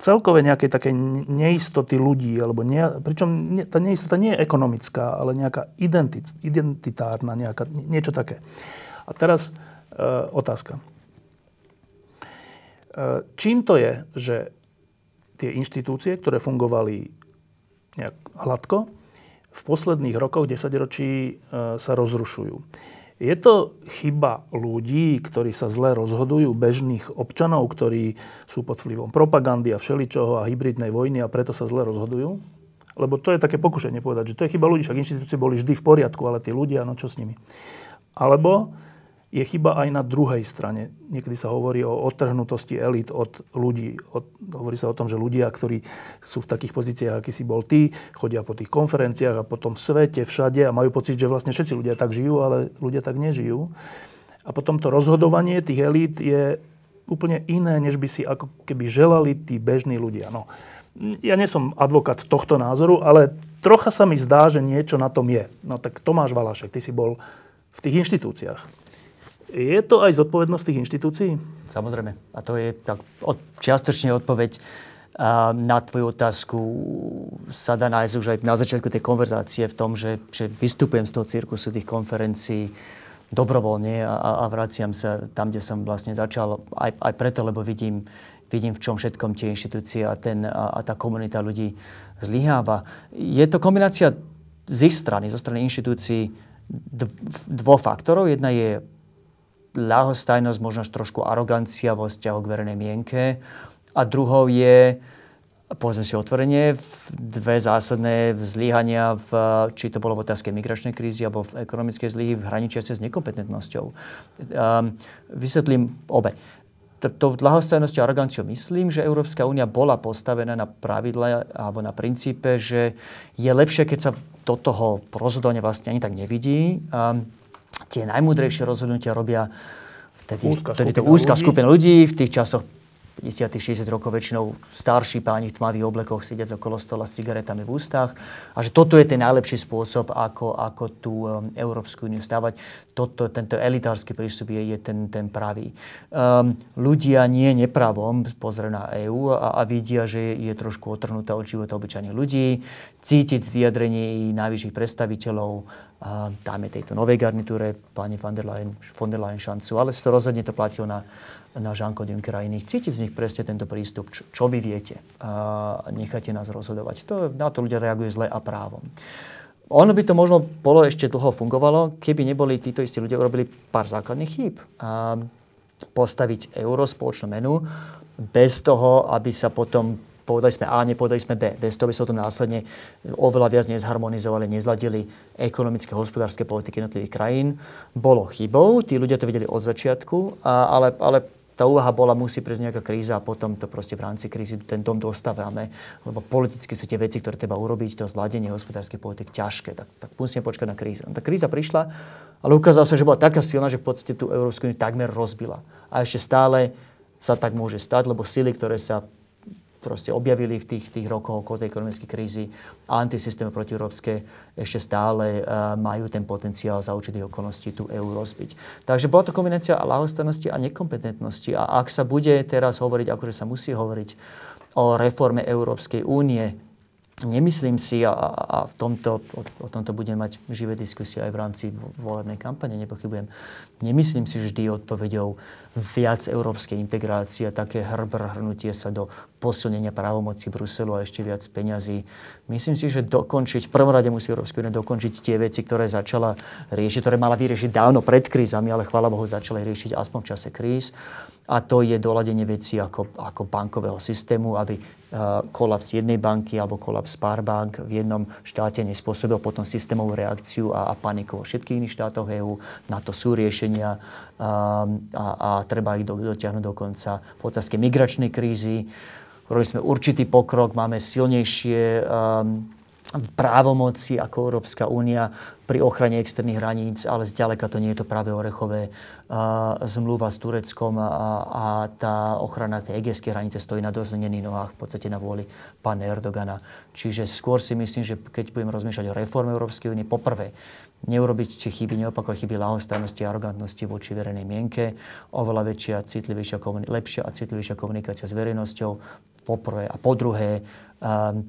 S1: celkové nejakej také neistoty ľudí, alebo nie, pričom tá neistota nie je ekonomická, ale nejaká identit, identitárna, nejaká, niečo také. A teraz e, otázka. E, čím to je, že tie inštitúcie, ktoré fungovali nejak hladko, v posledných rokoch, desaťročí e, sa rozrušujú. Je to chyba ľudí, ktorí sa zle rozhodujú, bežných občanov, ktorí sú pod vplyvom propagandy a všeličoho a hybridnej vojny a preto sa zle rozhodujú? Lebo to je také pokušenie povedať, že to je chyba ľudí, však inštitúcie boli vždy v poriadku, ale tí ľudia, no čo s nimi? Alebo je chyba aj na druhej strane. Niekedy sa hovorí o odtrhnutosti elít od ľudí. Od, hovorí sa o tom, že ľudia, ktorí sú v takých pozíciách, aký si bol ty, chodia po tých konferenciách a po tom svete, všade a majú pocit, že vlastne všetci ľudia tak žijú, ale ľudia tak nežijú. A potom to rozhodovanie tých elít je úplne iné, než by si ako keby želali tí bežní ľudia. No, ja nie som advokát tohto názoru, ale trocha sa mi zdá, že niečo na tom je. No tak Tomáš Valašek, ty si bol v tých inštitúciách. Je to aj zodpovednosť tých inštitúcií?
S2: Samozrejme. A to je tak, od, čiastočne odpoveď na tvoju otázku sa dá nájsť už aj na začiatku tej konverzácie v tom, že, že vystupujem z toho cirkusu tých konferencií dobrovoľne a, a vraciam sa tam, kde som vlastne začal, aj, aj preto, lebo vidím, vidím, v čom všetkom tie inštitúcie a, ten, a, a tá komunita ľudí zlyháva. Je to kombinácia z ich strany, zo strany inštitúcií dvoch faktorov. Jedna je ľahostajnosť, možno trošku arogancia vo vzťahu k verejnej mienke. A druhou je, povedzme si otvorenie, dve zásadné zlyhania, v, či to bolo v otázke migračnej krízy alebo v ekonomickej zlyhy, hraničiace s nekompetentnosťou. Um, vysvetlím obe. Tou ľahostajnosťou a aroganciou myslím, že Európska únia bola postavená na pravidle alebo na princípe, že je lepšie, keď sa do toho rozhodovania vlastne ani tak nevidí. Um, tie najmúdrejšie rozhodnutia robia vtedy, vtedy to úzka skupina ľudí. V tých časoch 50 60 rokov väčšinou starší páni v tmavých oblekoch sediac okolo stola s cigaretami v ústach a že toto je ten najlepší spôsob, ako, ako tú um, Európsku úniu stavať. Toto, tento elitársky prístup je, je ten, ten pravý. Um, ľudia nie nepravom pozrieť na EÚ a, a vidia, že je trošku otrhnutá od života obyčajných ľudí, cítiť z vyjadrení najvyšších predstaviteľov a dáme tejto novej garnitúre pani von der Leyen, von der Leyen šancu, ale rozhodne to platilo na na Žánko Junckera iných. Cítiť z nich presne tento prístup, čo, čo vy viete a nechajte nás rozhodovať. To, na to ľudia reagujú zle a právom. Ono by to možno bolo ešte dlho fungovalo, keby neboli títo istí ľudia urobili pár základných chýb. A postaviť euro, spoločnú menu, bez toho, aby sa potom povedali sme A, nepovedali sme B. Bez toho by sa to následne oveľa viac nezharmonizovali, nezladili ekonomické hospodárske politiky jednotlivých krajín. Bolo chybou, tí ľudia to videli od začiatku, ale, ale tá úvaha bola, musí prísť nejaká kríza a potom to proste v rámci krízy ten dom dostávame. Lebo politicky sú tie veci, ktoré treba urobiť, to zladenie hospodárskej politiky ťažké. Tak, tak musíme počkať na krízu. No, tá kríza prišla, ale ukázalo sa, že bola taká silná, že v podstate tú Európsku úniu takmer rozbila. A ešte stále sa tak môže stať, lebo sily, ktoré sa proste objavili v tých, tých rokoch okolo tej ekonomickej krízy a antisystémy protieurópske ešte stále uh, majú ten potenciál za určitých okolností tú EU rozbiť. Takže bola to kombinácia lahostajnosti a nekompetentnosti. A ak sa bude teraz hovoriť, akože sa musí hovoriť o reforme Európskej únie, Nemyslím si, a, a v tomto, o, o tomto budeme mať živé diskusie aj v rámci volebnej kampane, nepochybujem. Nemyslím si vždy odpovedou viac európskej integrácie, také hrbr sa do posilnenia právomoci Bruselu a ešte viac peňazí. Myslím si, že dokončiť, v prvom rade musí Európska únia dokončiť tie veci, ktoré začala riešiť, ktoré mala vyriešiť dávno pred krízami, ale chvála Bohu začala riešiť aspoň v čase kríz a to je doladenie veci ako, ako bankového systému, aby kolaps jednej banky alebo kolaps pár bank v jednom štáte nespôsobil potom systémovú reakciu a, a paniku vo všetkých iných štátoch EÚ. Na to sú riešenia um, a, a treba ich do, dotiahnuť do konca. V otázke migračnej krízy urobili sme určitý pokrok, máme silnejšie um, právomoci ako Európska únia pri ochrane externých hraníc, ale zďaleka to nie je to práve orechové uh, zmluva s Tureckom a, a tá ochrana tej egejskej hranice stojí na dozlenených nohách, v podstate na vôli pána Erdogana. Čiže skôr si myslím, že keď budeme rozmýšľať o reforme Európskej únie, poprvé, neurobiť či chyby, neopakovať chyby lahostajnosti a arogantnosti voči verejnej mienke, oveľa väčšia, citlivejšia, lepšia a citlivejšia komunikácia s verejnosťou, poprvé. A po druhé,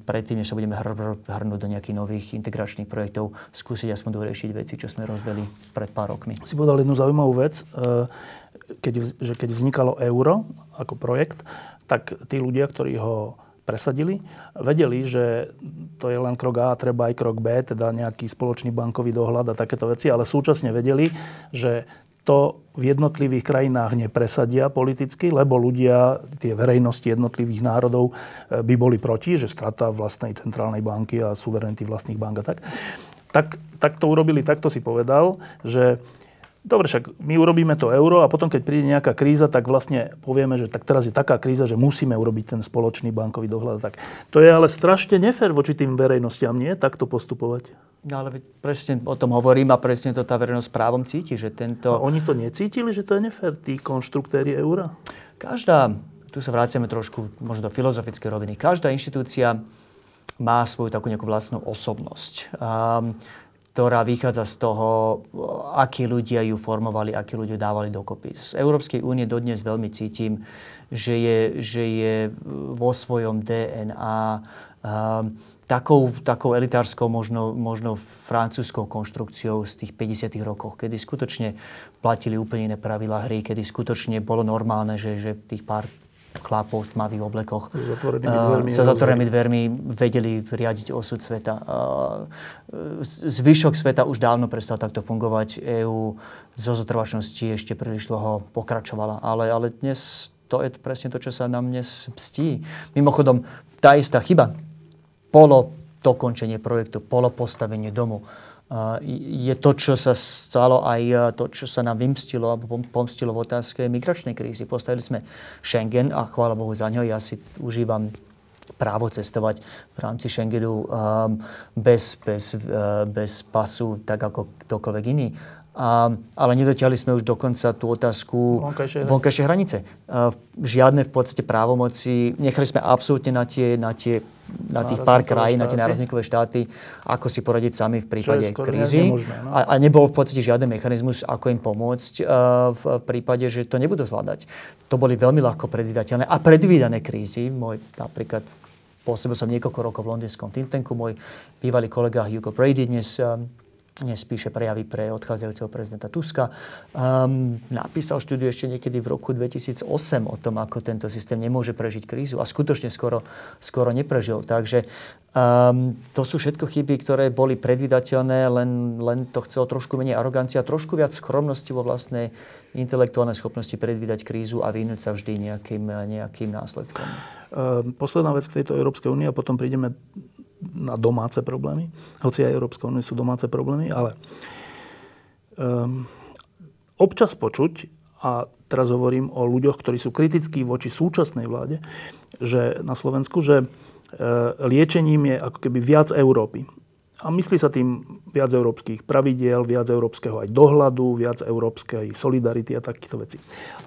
S2: predtým, než sa budeme hr- hrnúť do nejakých nových integračných projektov, skúsiť aspoň doriešiť veci, čo sme rozbeli pred pár rokmi.
S1: Si povedal jednu zaujímavú vec, e, keď, že keď vznikalo euro ako projekt, tak tí ľudia, ktorí ho presadili, vedeli, že to je len krok A, treba aj krok B, teda nejaký spoločný bankový dohľad a takéto veci, ale súčasne vedeli, že to v jednotlivých krajinách nepresadia politicky, lebo ľudia, tie verejnosti jednotlivých národov e, by boli proti, že strata vlastnej centrálnej banky a suverenity vlastných bank a tak. Tak, tak to urobili, takto si povedal, že Dobre, však my urobíme to euro a potom, keď príde nejaká kríza, tak vlastne povieme, že tak teraz je taká kríza, že musíme urobiť ten spoločný bankový dohľad. Tak to je ale strašne nefér voči tým verejnostiam, nie? Takto postupovať.
S2: No ale presne o tom hovorím a presne to tá verejnosť právom cíti, že tento...
S1: A oni to necítili, že to je nefér, tí konštruktéri eura?
S2: Každá, tu sa vráciame trošku možno do filozofickej roviny, každá inštitúcia má svoju takú nejakú vlastnú osobnosť. Um, ktorá vychádza z toho, akí ľudia ju formovali, akí ľudia dávali dokopy. Z Európskej únie dodnes veľmi cítim, že je, že je vo svojom DNA um, takou, takou elitárskou, možno, možno francúzskou konštrukciou z tých 50. rokov, kedy skutočne platili úplne iné pravidlá hry, kedy skutočne bolo normálne, že, že tých pár chlapov v tmavých oblekoch
S1: sa
S2: zatvorenými dvermi vedeli riadiť osud sveta. Uh, zvyšok sveta už dávno prestal takto fungovať. EÚ zo zotrvačnosti ešte príliš dlho pokračovala. Ale, ale dnes to je presne to, čo sa nám dnes mstí. Mimochodom, tá istá chyba, polo dokončenie projektu, polo postavenie domu, je to, čo sa stalo aj to, čo sa nám vymstilo alebo pomstilo v otázke migračnej krízy. Postavili sme Schengen a chvála Bohu za ňo. Ja si užívam právo cestovať v rámci Schengenu um, bez, bez, uh, bez pasu, tak ako ktokoľvek iný. A, ale nedotiahli sme už dokonca tú otázku vonkajšej hranice. A, žiadne v podstate právomoci. Nechali sme absolútne na tie, na tie na tých pár krajín, na tie nárazníkové štáty, ako si poradiť sami v prípade krízy. Nemožné, no? a, a nebol v podstate žiaden mechanizmus, ako im pomôcť uh, v prípade, že to nebudú zvládať. To boli veľmi ľahko predvídateľné a predvídané krízy. Môj napríklad pôsobil som niekoľko rokov v londýnskom think tanku. Môj bývalý kolega Hugo Brady dnes uh, dnes píše prejavy pre odchádzajúceho prezidenta Tuska. Um, napísal štúdiu ešte niekedy v roku 2008 o tom, ako tento systém nemôže prežiť krízu a skutočne skoro, skoro neprežil. Takže um, to sú všetko chyby, ktoré boli predvydateľné, len, len to chcelo trošku menej arogancia, trošku viac skromnosti vo vlastnej intelektuálnej schopnosti predvídať krízu a vyhnúť sa vždy nejakým, nejakým následkom.
S1: Um, posledná vec k tejto Európskej únie a potom prídeme na domáce problémy. Hoci aj Európska únia sú domáce problémy, ale um, občas počuť, a teraz hovorím o ľuďoch, ktorí sú kritickí voči súčasnej vláde, že na Slovensku, že e, liečením je ako keby viac Európy. A myslí sa tým viac európskych pravidiel, viac európskeho aj dohľadu, viac európskej solidarity a takýchto vecí.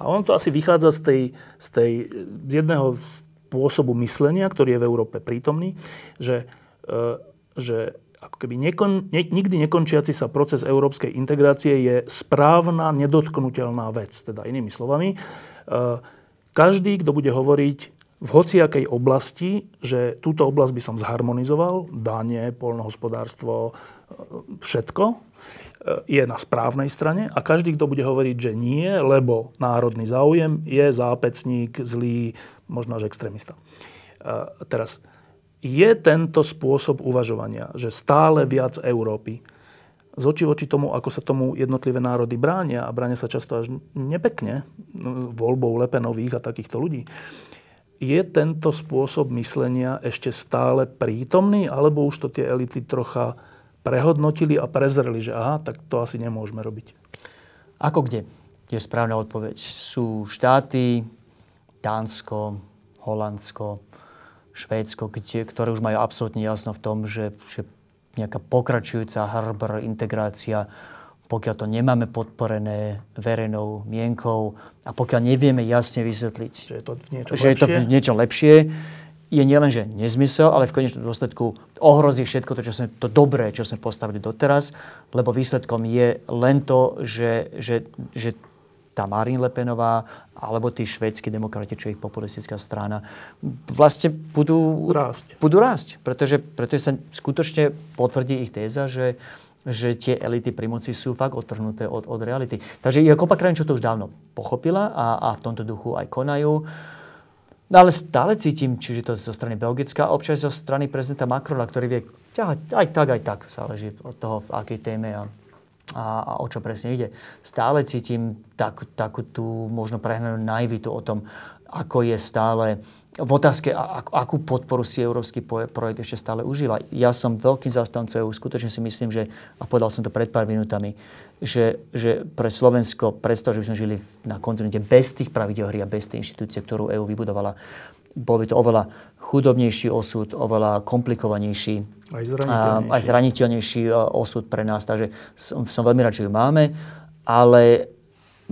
S1: A on to asi vychádza z, tej, z, tej, z jedného spôsobu myslenia, ktorý je v Európe prítomný, že, e, že ako keby nekon, ne, nikdy nekončiaci sa proces európskej integrácie je správna, nedotknutelná vec. Teda inými slovami, e, každý, kto bude hovoriť v hociakej oblasti, že túto oblasť by som zharmonizoval, dane, polnohospodárstvo, e, všetko, je na správnej strane a každý, kto bude hovoriť, že nie, lebo národný záujem je zápecník, zlý, možno až extrémista. E, teraz, je tento spôsob uvažovania, že stále viac Európy, z oči voči tomu, ako sa tomu jednotlivé národy bránia, a bránia sa často až nepekne, voľbou Lepenových a takýchto ľudí, je tento spôsob myslenia ešte stále prítomný, alebo už to tie elity trocha prehodnotili a prezreli, že aha, tak to asi nemôžeme robiť?
S2: Ako kde je správna odpoveď? Sú štáty, Dánsko, Holandsko, Švédsko, kde, ktoré už majú absolútne jasno v tom, že, že nejaká pokračujúca hrbr integrácia pokiaľ to nemáme podporené verejnou mienkou a pokiaľ nevieme jasne vysvetliť,
S1: že je to v niečo,
S2: že je to v niečo lepšie, je nielenže nezmysel, ale v konečnom dôsledku ohrozí všetko to, čo sme, to dobré, čo sme postavili doteraz, lebo výsledkom je len to, že, že, že tá Marine Lepenová alebo tí švédsky demokrati, čo ich populistická strana, vlastne budú
S1: rásť.
S2: Budú rásť pretože, pretože sa skutočne potvrdí ich téza, že že tie elity pri moci sú fakt odtrhnuté od, od reality. Takže je kopa krajín, čo to už dávno pochopila a, a v tomto duchu aj konajú. No ale stále cítim, čiže to zo strany Belgická, občas zo strany prezidenta Macrona, ktorý vie ťahať aj tak, aj tak, záleží od toho, v akej téme a, a, a o čo presne ide. Stále cítim tak, takú tú možno prehnanú naivitu o tom, ako je stále v otázke, akú podporu si európsky projekt ešte stále užíva. Ja som veľkým zastancom skutočne si myslím, že, a povedal som to pred pár minútami, že, že pre Slovensko predstav, že by sme žili na kontinente bez tých pravidel hry a bez tej inštitúcie, ktorú EÚ vybudovala, bol by to oveľa chudobnejší osud, oveľa komplikovanejší,
S1: aj zraniteľnejší,
S2: a, aj zraniteľnejší e, osud pre nás. Takže som, som veľmi rád, že ju máme, ale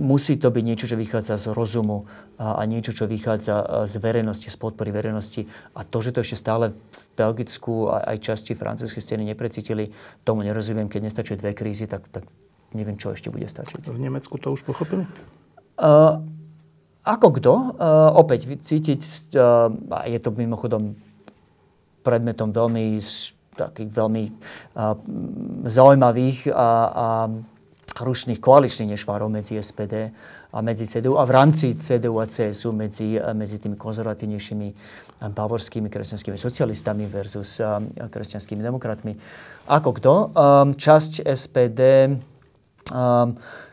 S2: musí to byť niečo, čo vychádza z rozumu a, a niečo, čo vychádza z verejnosti, z podpory verejnosti. A to, že to ešte stále v Belgicku a aj časti francúzskej scény neprecítili, tomu nerozumiem. Keď nestačí dve krízy, tak, tak neviem, čo ešte bude stačiť.
S1: V Nemecku to už pochopili?
S2: Uh, ako kto? Uh, opäť cítiť, uh, je to mimochodom predmetom veľmi takých veľmi uh, zaujímavých a, a rušných koaličných nešvárov medzi SPD a medzi CDU a v rámci CDU a CSU medzi, medzi tými konzervatívnejšími bavorskými kresťanskými socialistami versus kresťanskými demokratmi. Ako kto? Časť SPD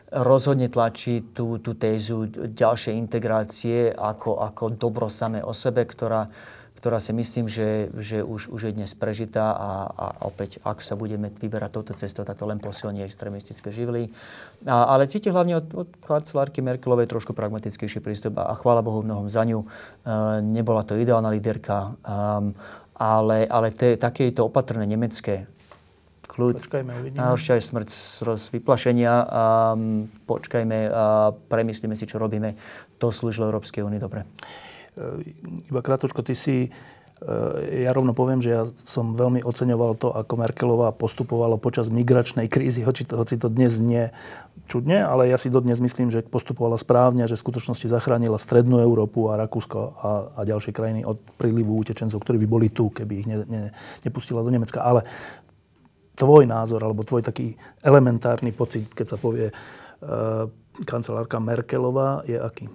S2: rozhodne tlačí tú, tú tézu ďalšej integrácie ako, ako dobro samé o sebe, ktorá ktorá si myslím, že, že už, už je dnes prežitá a, a opäť, ak sa budeme vyberať touto cestou, tak to len posilní extremistické živly. A, ale cíti hlavne od, od kancelárky Merkelovej trošku pragmatickejší prístup a, a chvála Bohu mnohom za ňu. E, nebola to ideálna líderka, um, ale, ale te, takéto opatrné nemecké kľud, najhoršia je smrť z vyplašenia, um, počkajme a premyslíme si, čo robíme. To slúžilo Európskej únii dobre.
S1: E, iba krátko, ty si, e, ja rovno poviem, že ja som veľmi oceňoval to, ako Merkelová postupovala počas migračnej krízy, hoci to, hoci to dnes nie čudne, ale ja si dodnes myslím, že postupovala správne, že v skutočnosti zachránila Strednú Európu a Rakúsko a, a ďalšie krajiny od prílivu utečencov, ktorí by boli tu, keby ich ne, ne, nepustila do Nemecka. Ale tvoj názor, alebo tvoj taký elementárny pocit, keď sa povie uh, kancelárka Merkelová, je aký?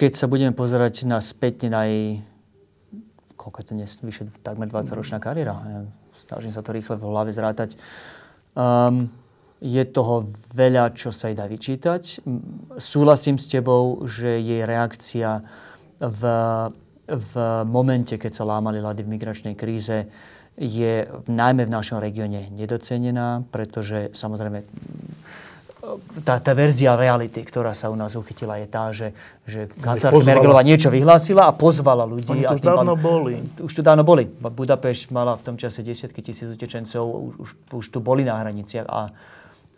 S2: Keď sa budeme pozerať na spätne na jej, koľko je to dnes, vyše takmer 20-ročná kariéra, ja snažím sa to rýchle v hlave zrátať, um, je toho veľa, čo sa jej dá vyčítať. Súhlasím s tebou, že jej reakcia v, v momente, keď sa lámali ľady v migračnej kríze, je najmä v našom regióne nedocenená, pretože samozrejme tá, tá verzia reality, ktorá sa u nás uchytila, je tá, že, že kancelárka Mergelová niečo vyhlásila a pozvala ľudí.
S1: Oni už dávno pán, boli.
S2: Už tu dávno boli. Budapešť mala v tom čase desiatky tisíc utečencov, už, už, už tu boli na hraniciach a,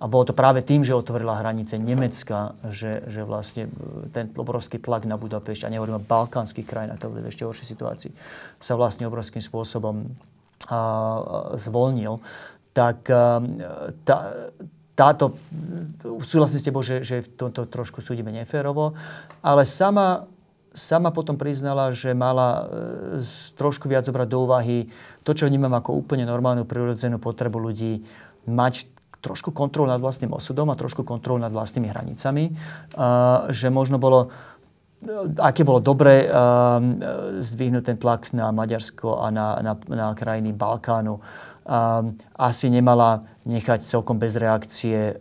S2: a bolo to práve tým, že otvorila hranice Nemecka, že, že vlastne e, ten obrovský tlak na Budapešť, a nehovorím o balkánskych krajinách, to bude ešte horšej situácii, sa vlastne obrovským spôsobom a, a, zvolnil. Tak a, tá, táto, súhlasím s tebou, že, že v tomto trošku súdime neférovo, ale sama, sama potom priznala, že mala e, trošku viac zobrať do úvahy to, čo vnímam ako úplne normálnu, prirodzenú potrebu ľudí mať trošku kontrolu nad vlastným osudom a trošku kontrolu nad vlastnými hranicami. A, že možno bolo aké bolo dobre uh, zdvihnúť ten tlak na Maďarsko a na, na, na krajiny Balkánu um, asi nemala nechať celkom bez reakcie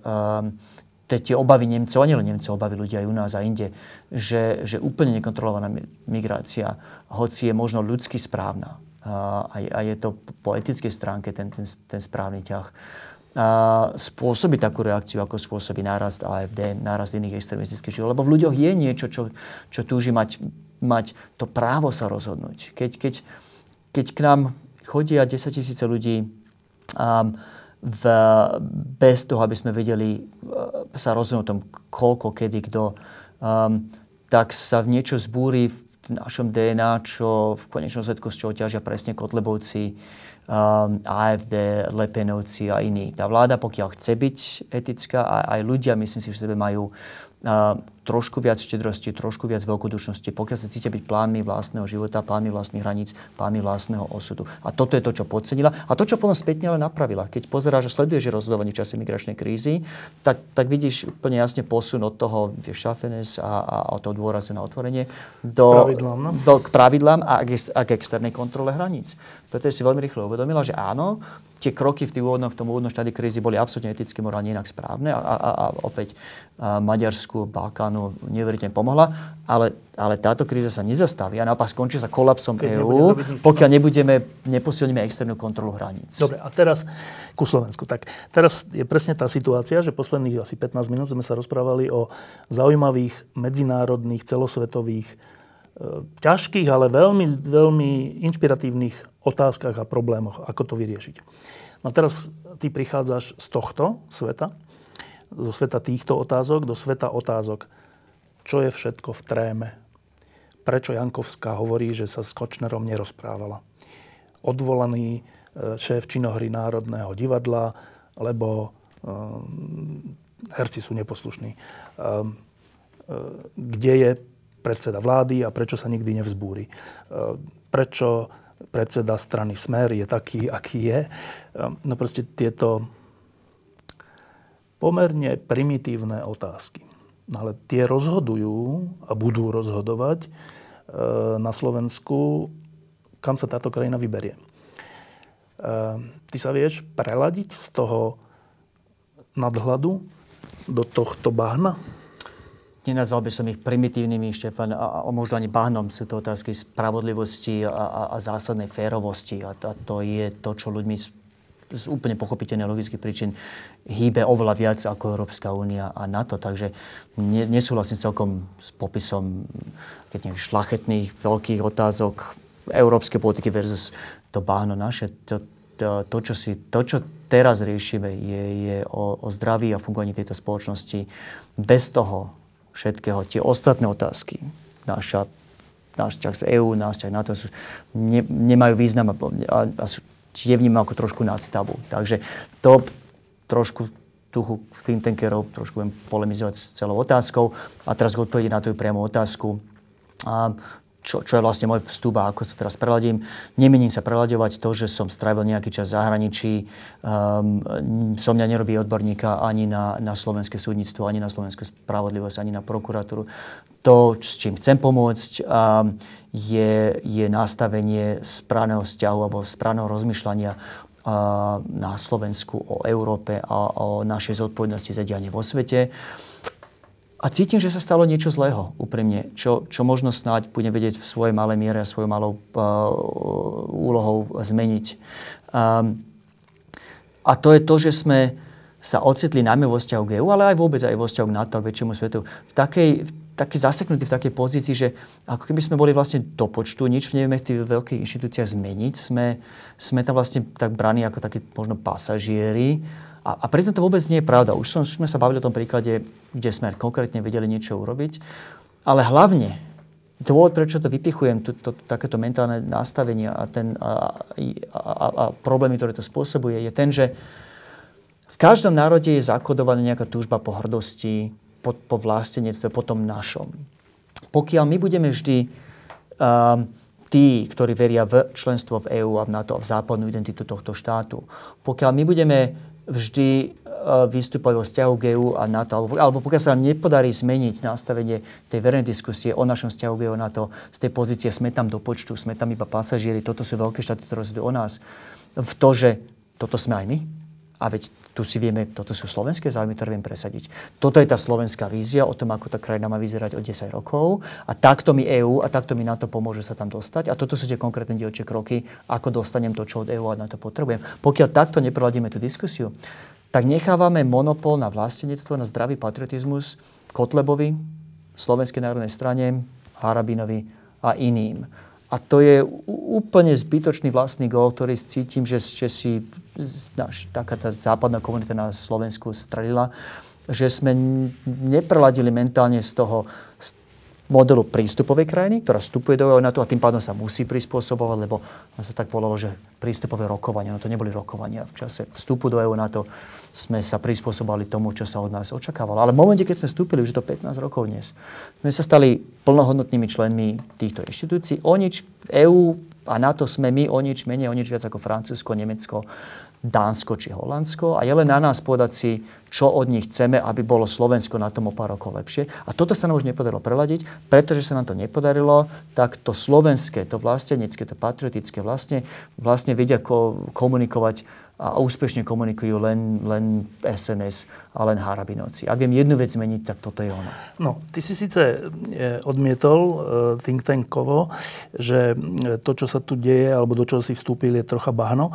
S2: tie obavy Nemcov, a nielen Nemcov, obavy ľudia aj u nás a inde, že, že úplne nekontrolovaná migrácia, hoci je možno ľudsky správna, a, a je to po etickej stránke ten, ten, ten správny ťah, a spôsobí takú reakciu, ako spôsobí nárast AFD, nárast iných extremistických žil. Lebo v ľuďoch je niečo, čo, čo túži mať, mať to právo sa rozhodnúť. Keď, keď, keď k nám chodia 10 tisíce ľudí um, v, bez toho, aby sme vedeli uh, sa rozhodnúť o tom, koľko, kedy, kto, um, tak sa v niečo zbúri v našom DNA, čo v konečnom sledku z čoho ťažia presne Kotlebovci, um, AFD, Lepenovci a iní. Tá vláda, pokiaľ chce byť etická, aj, aj ľudia, myslím si, že sebe majú uh, trošku viac štedrosti, trošku viac veľkodušnosti, pokiaľ sa cítia byť plánmi vlastného života, plánmi vlastných hraníc, plánmi vlastného osudu. A toto je to, čo podcenila. A to, čo potom spätne ale napravila. Keď pozeráš že sleduješ rozhodovanie v čase migračnej krízy, tak, tak vidíš úplne jasne posun od toho vieš, šafenes a, a od toho dôrazu na otvorenie do, pravidlám, no? do, k pravidlám a k, a k externej kontrole hraníc. Preto si veľmi rýchlo uvedomila, že áno, tie kroky v, úvodnom, v tom úvodnom štádi krízy boli absolútne eticky, morálne inak správne a, a, a opäť a Maďarsku, Balkánu neuveriteľne pomohla, ale, ale táto kríza sa nezastaví a naopak skončí sa kolapsom EÚ, pokiaľ nebudeme, neposilníme externú kontrolu hraníc.
S1: Dobre, a teraz ku Slovensku. Tak teraz je presne tá situácia, že posledných asi 15 minút sme sa rozprávali o zaujímavých medzinárodných, celosvetových e, ťažkých, ale veľmi, veľmi inšpiratívnych otázkach a problémoch, ako to vyriešiť. No teraz ty prichádzaš z tohto sveta, zo sveta týchto otázok, do sveta otázok, čo je všetko v tréme. Prečo Jankovská hovorí, že sa s Kočnerom nerozprávala. Odvolaný e, šéf činohry Národného divadla, lebo um, herci sú neposlušní. Um, kde je predseda vlády a prečo sa nikdy nevzbúri. Prečo predseda strany Smer je taký, aký je. No proste tieto pomerne primitívne otázky. Ale tie rozhodujú a budú rozhodovať ehm, na Slovensku, kam sa táto krajina vyberie. Ehm, ty sa vieš preladiť z toho nadhľadu do tohto bahna?
S2: Nenazval by som ich primitívnymi, Štefan, a, a možno ani bahnom. Sú to otázky spravodlivosti a, a, a zásadnej férovosti. A, a to je to, čo ľuďmi z, úplne pochopiteľných logických príčin hýbe oveľa viac ako Európska únia a NATO. Takže ne, nesúhlasím celkom s popisom keď neviem, šlachetných, veľkých otázok európskej politiky versus to bahno naše. To, to, to, čo, si, to čo teraz riešime, je, je o, o zdraví a fungovaní tejto spoločnosti bez toho, všetkého. Tie ostatné otázky, naša, náš vzťah z EÚ, náš vzťah NATO, sú, ne, nemajú význam a, a, a sú, tie vnímam ako trošku nadstavu. Takže to trošku duchu think tankerov trošku budem polemizovať s celou otázkou. A teraz odpovedi na tú priamu otázku. A čo, čo je vlastne môj vstup a ako sa teraz preladím. Nemením sa preladovať to, že som strávil nejaký čas v zahraničí. Um, som mňa nerobí odborníka ani na, na slovenské súdnictvo, ani na slovenskú spravodlivosť, ani na prokuratúru. To, s čím chcem pomôcť, um, je, je nastavenie správneho vzťahu alebo správneho rozmýšľania uh, na Slovensku o Európe a o našej zodpovednosti za dianie vo svete. A cítim, že sa stalo niečo zlého, úprimne, čo, čo možno snáď budem vedieť v svojej malej miere a svojou malou uh, úlohou zmeniť. Um, a to je to, že sme sa ocitli najmä vo vzťahu k EU, ale aj vôbec aj vo vzťahu k NATO a väčšiemu svetu v takej, v takej zaseknutí, v takej pozícii, že ako keby sme boli vlastne do počtu, nič nevieme v tých veľkých inštitúciách zmeniť, sme, sme tam vlastne tak braní ako takí možno pasažieri. A, a pritom to vôbec nie je pravda. Už, som, sme sa bavili o tom príklade, kde sme konkrétne vedeli niečo urobiť. Ale hlavne, dôvod, prečo to vypichujem, to, to, takéto mentálne nastavenie a, ten, a, a, a problémy, ktoré to spôsobuje, je ten, že v každom národe je zakodovaná nejaká túžba po hrdosti, po, po vlastenectve, po tom našom. Pokiaľ my budeme vždy uh, tí, ktorí veria v členstvo v EÚ a v NATO a v západnú identitu tohto štátu, pokiaľ my budeme vždy uh, vystupovať vo vzťahu k EU a NATO, alebo, alebo pokiaľ sa nám nepodarí zmeniť nastavenie tej verejnej diskusie o našom vzťahu k EU a NATO z tej pozície sme tam do počtu, sme tam iba pasažieri, toto sú veľké štáty, ktoré sú o nás, v to, že toto sme aj my, a veď tu si vieme, toto sú slovenské záujmy, ktoré viem presadiť. Toto je tá slovenská vízia o tom, ako tá krajina má vyzerať o 10 rokov. A takto mi EÚ a takto mi na to pomôže sa tam dostať. A toto sú tie konkrétne dielčie kroky, ako dostanem to, čo od EÚ a na to potrebujem. Pokiaľ takto neproladíme tú diskusiu, tak nechávame monopol na vlastenectvo, na zdravý patriotizmus Kotlebovi, Slovenskej národnej strane, Harabinovi a iným. A to je úplne zbytočný vlastný gól, ktorý cítim, že, že si naš, taká tá západná komunita na Slovensku strelila, že sme nepreladili mentálne z toho, z modelu prístupovej krajiny, ktorá vstupuje do NATO a tým pádom sa musí prispôsobovať, lebo sa tak volalo, že prístupové rokovania, no to neboli rokovania. V čase vstupu do EU NATO sme sa prispôsobovali tomu, čo sa od nás očakávalo. Ale v momente, keď sme vstúpili, už to 15 rokov dnes, sme sa stali plnohodnotnými členmi týchto inštitúcií. O nič EU a NATO sme my o nič menej, o nič viac ako Francúzsko, Nemecko, Dánsko či Holandsko a je len na nás povedať si, čo od nich chceme, aby bolo Slovensko na tom o pár rokov lepšie. A toto sa nám už nepodarilo preladiť, pretože sa nám to nepodarilo, tak to slovenské, to vlastenecké, to patriotické vlastne, vlastne vedia komunikovať a úspešne komunikujú len, len SNS a len Harabinovci. Ak viem jednu vec zmeniť, tak toto je ono.
S1: No, ty si síce e, odmietol e, think tankovo, že e, to, čo sa tu deje, alebo do čoho si vstúpil, je trocha bahno,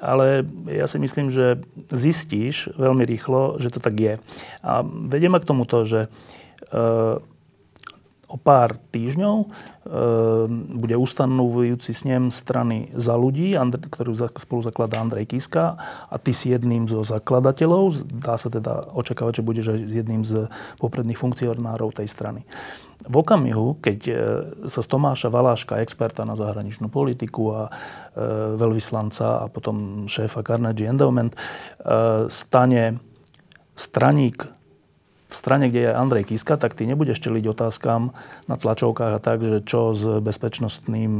S1: ale ja si myslím, že zistíš veľmi rýchlo, že to tak je. A vedie ma k tomuto, že o pár týždňov e, bude ustanovujúci snem strany za ľudí, ktorú spolu zakladá Andrej Kiska a ty si jedným zo zakladateľov. Dá sa teda očakávať, že budeš aj jedným z popredných funkcionárov tej strany. V okamihu, keď e, sa z Tomáša Valáška, experta na zahraničnú politiku a e, veľvyslanca a potom šéfa Carnegie Endowment, stane straník v strane, kde je Andrej Kiska, tak ty nebudeš čeliť otázkam na tlačovkách a tak, že čo s bezpečnostným,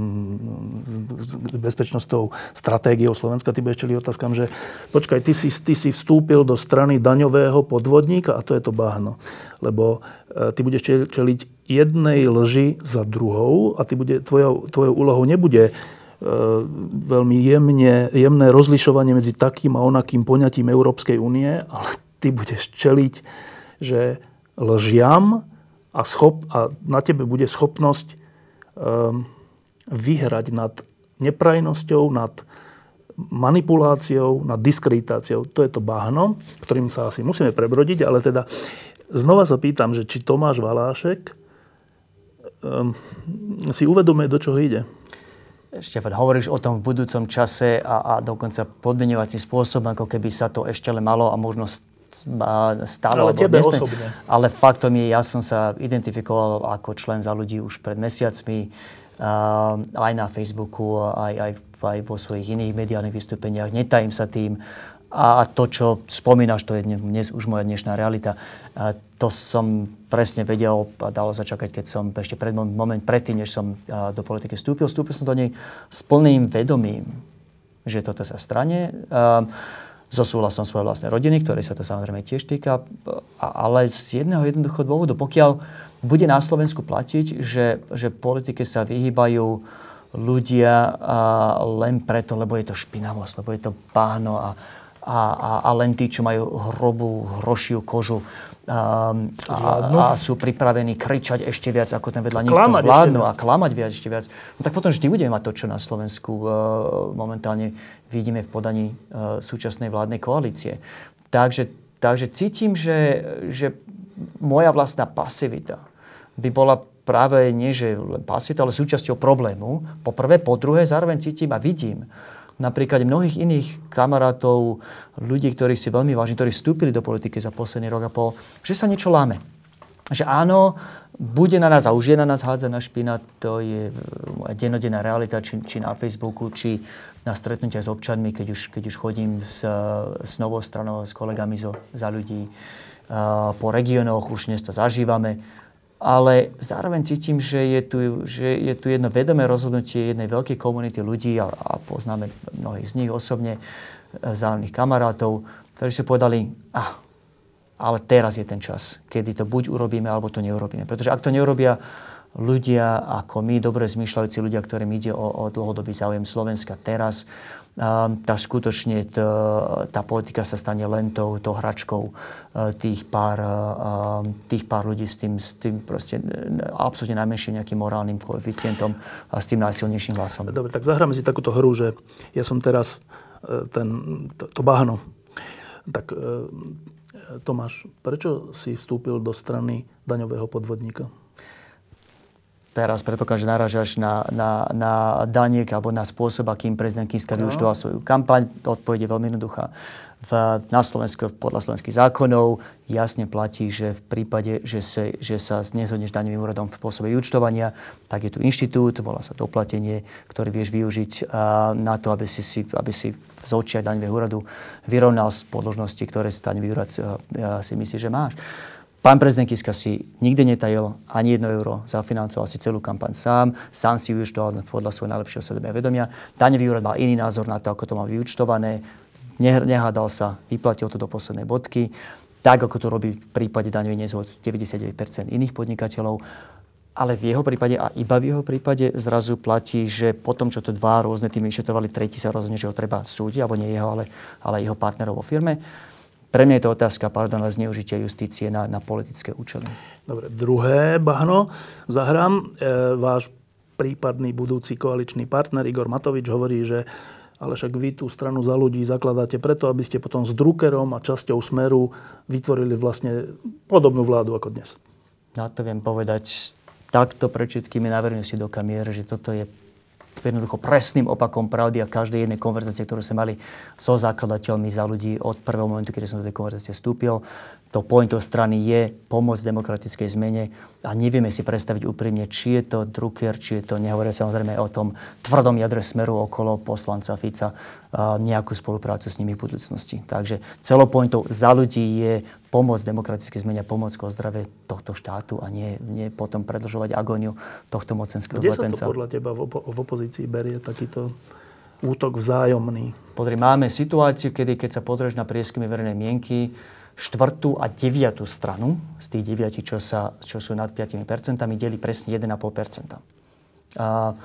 S1: s bezpečnostou stratégiou Slovenska, ty budeš čeliť otázkam, že počkaj, ty si, ty si vstúpil do strany daňového podvodníka a to je to bahno. Lebo e, ty budeš čeliť jednej lži za druhou a ty bude, tvojou, tvojou úlohou nebude e, veľmi jemne, jemné rozlišovanie medzi takým a onakým poňatím Európskej únie, ale ty budeš čeliť že lžiam a, schop, a na tebe bude schopnosť um, vyhrať nad neprajnosťou, nad manipuláciou, nad diskreditáciou. To je to bahno, ktorým sa asi musíme prebrodiť, ale teda znova sa pýtam, že či Tomáš Valášek um, si uvedomuje, do čoho ide.
S2: Štefan, hovoríš o tom v budúcom čase a, a dokonca podmenovací spôsobom, ako keby sa to ešte ale malo a možno stalo.
S1: Ale tebe dnes, osobne.
S2: Ale faktom je, ja som sa identifikoval ako člen za ľudí už pred mesiacmi, uh, aj na Facebooku, aj, aj, aj vo svojich iných mediálnych vystúpeniach. Netajím sa tým. A to, čo spomínaš, to je dnes už moja dnešná realita. A to som presne vedel a dalo sa čakať, keď som ešte pred, moment predtým, než som do politiky vstúpil. Vstúpil som do nej s plným vedomím, že toto sa strane. Uh, so súhlasom svojej vlastnej rodiny, ktorej sa to samozrejme tiež týka, ale z jedného jednoduchého dôvodu, pokiaľ bude na Slovensku platiť, že, že politike sa vyhýbajú ľudia len preto, lebo je to špinavosť, lebo je to páno a, a, a, a len tí, čo majú hrobú, hrošiu kožu, um, a, a sú pripravení kričať ešte viac, ako ten vedľa nich to zvládnu a klamať viac ešte viac. No tak potom vždy budeme mať to, čo na Slovensku uh, momentálne vidíme v podaní uh, súčasnej vládnej koalície. takže, takže cítim, že, že moja vlastná pasivita by bola práve nie, že len pasivita, ale súčasťou problému. Po prvé, po druhé, zároveň cítim a vidím napríklad mnohých iných kamarátov, ľudí, ktorých si veľmi vážim, ktorí vstúpili do politiky za posledný rok a pol, že sa niečo láme. Že áno, bude na nás a už je na nás hádzaná špina, to je moja denodenná realita, či, či na Facebooku, či na stretnutia s občanmi, keď už, keď už chodím s, s novou stranou, s kolegami zo, za ľudí. Po regiónoch už dnes to zažívame ale zároveň cítim, že je tu, že je tu jedno vedomé rozhodnutie jednej veľkej komunity ľudí a, a poznáme mnohých z nich osobne, e, zájomných kamarátov, ktorí si povedali, ah, ale teraz je ten čas, kedy to buď urobíme, alebo to neurobíme. Pretože ak to neurobia ľudia ako my, dobre zmýšľajúci ľudia, ktorým ide o, o dlhodobý záujem Slovenska teraz, tá skutočne tá politika sa stane len tou, tou hračkou e, tých pár, e, tých pár ľudí s tým, s tým proste e, absolútne najmenším nejakým morálnym koeficientom a s tým najsilnejším hlasom.
S1: Dobre, tak zahráme si takúto hru, že ja som teraz ten, to, to bahno. Tak Tomáš, prečo si vstúpil do strany daňového podvodníka?
S2: Teraz predpokladám, že narážaš na, na, na daniek alebo na spôsob, akým prezident Kiska no. využíval svoju kampaň. Odpoveď je veľmi jednoduchá. V, na Slovensku podľa slovenských zákonov jasne platí, že v prípade, že, sa, že sa nezhodneš daňovým úradom v spôsobe vyučtovania, tak je tu inštitút, volá sa doplatenie, ktorý vieš využiť na to, aby si, si, aby si z očia daňového úradu vyrovnal z podložnosti, ktoré si daňový úrad si myslí, že máš. Pán prezident Kiska si nikdy netajil ani jedno euro, zafinancoval si celú kampaň sám, sám si vyučtoval podľa svojho najlepšieho svedomia vedomia. Daňový úrad mal iný názor na to, ako to mal vyučtované, nehádal sa, vyplatil to do poslednej bodky, tak ako to robí v prípade daňových nezhod 99% iných podnikateľov. Ale v jeho prípade a iba v jeho prípade zrazu platí, že po tom, čo to dva rôzne týmy vyšetrovali, tretí sa rozhodne, že ho treba súdiť, alebo nie jeho, ale, ale jeho partnerov vo firme pre mňa je to otázka, pardon, zneužitia justície na, na politické účely.
S1: Dobre, druhé bahno zahrám. E, váš prípadný budúci koaličný partner Igor Matovič hovorí, že ale však vy tú stranu za ľudí zakladáte preto, aby ste potom s Druckerom a časťou Smeru vytvorili vlastne podobnú vládu ako dnes.
S2: Na to viem povedať takto pred všetkými na si do kamier, že toto je jednoducho presným opakom pravdy a každej jednej konverzácie, ktorú sme mali so zakladateľmi za ľudí od prvého momentu, kedy som do tej konverzácie vstúpil. To pointou strany je pomôcť demokratickej zmene a nevieme si predstaviť úprimne, či je to Drucker, či je to, nehovoria samozrejme o tom tvrdom jadre smeru okolo poslanca Fica, nejakú spoluprácu s nimi v budúcnosti. Takže celou pointou za ľudí je pomôcť demokratickej zmene, pomôcť o zdravie tohto štátu a nie, nie potom predlžovať agóniu tohto mocenského
S1: Kde zlepenca. Kde sa to podľa teba v, op- v opozícii berie takýto útok vzájomný?
S2: Pozri, máme situáciu, kedy keď sa pozrieš na prieskumy verejnej mienky, štvrtú a deviatú stranu z tých deviatich, čo, sa, čo sú nad 5%, delí presne 1,5%. A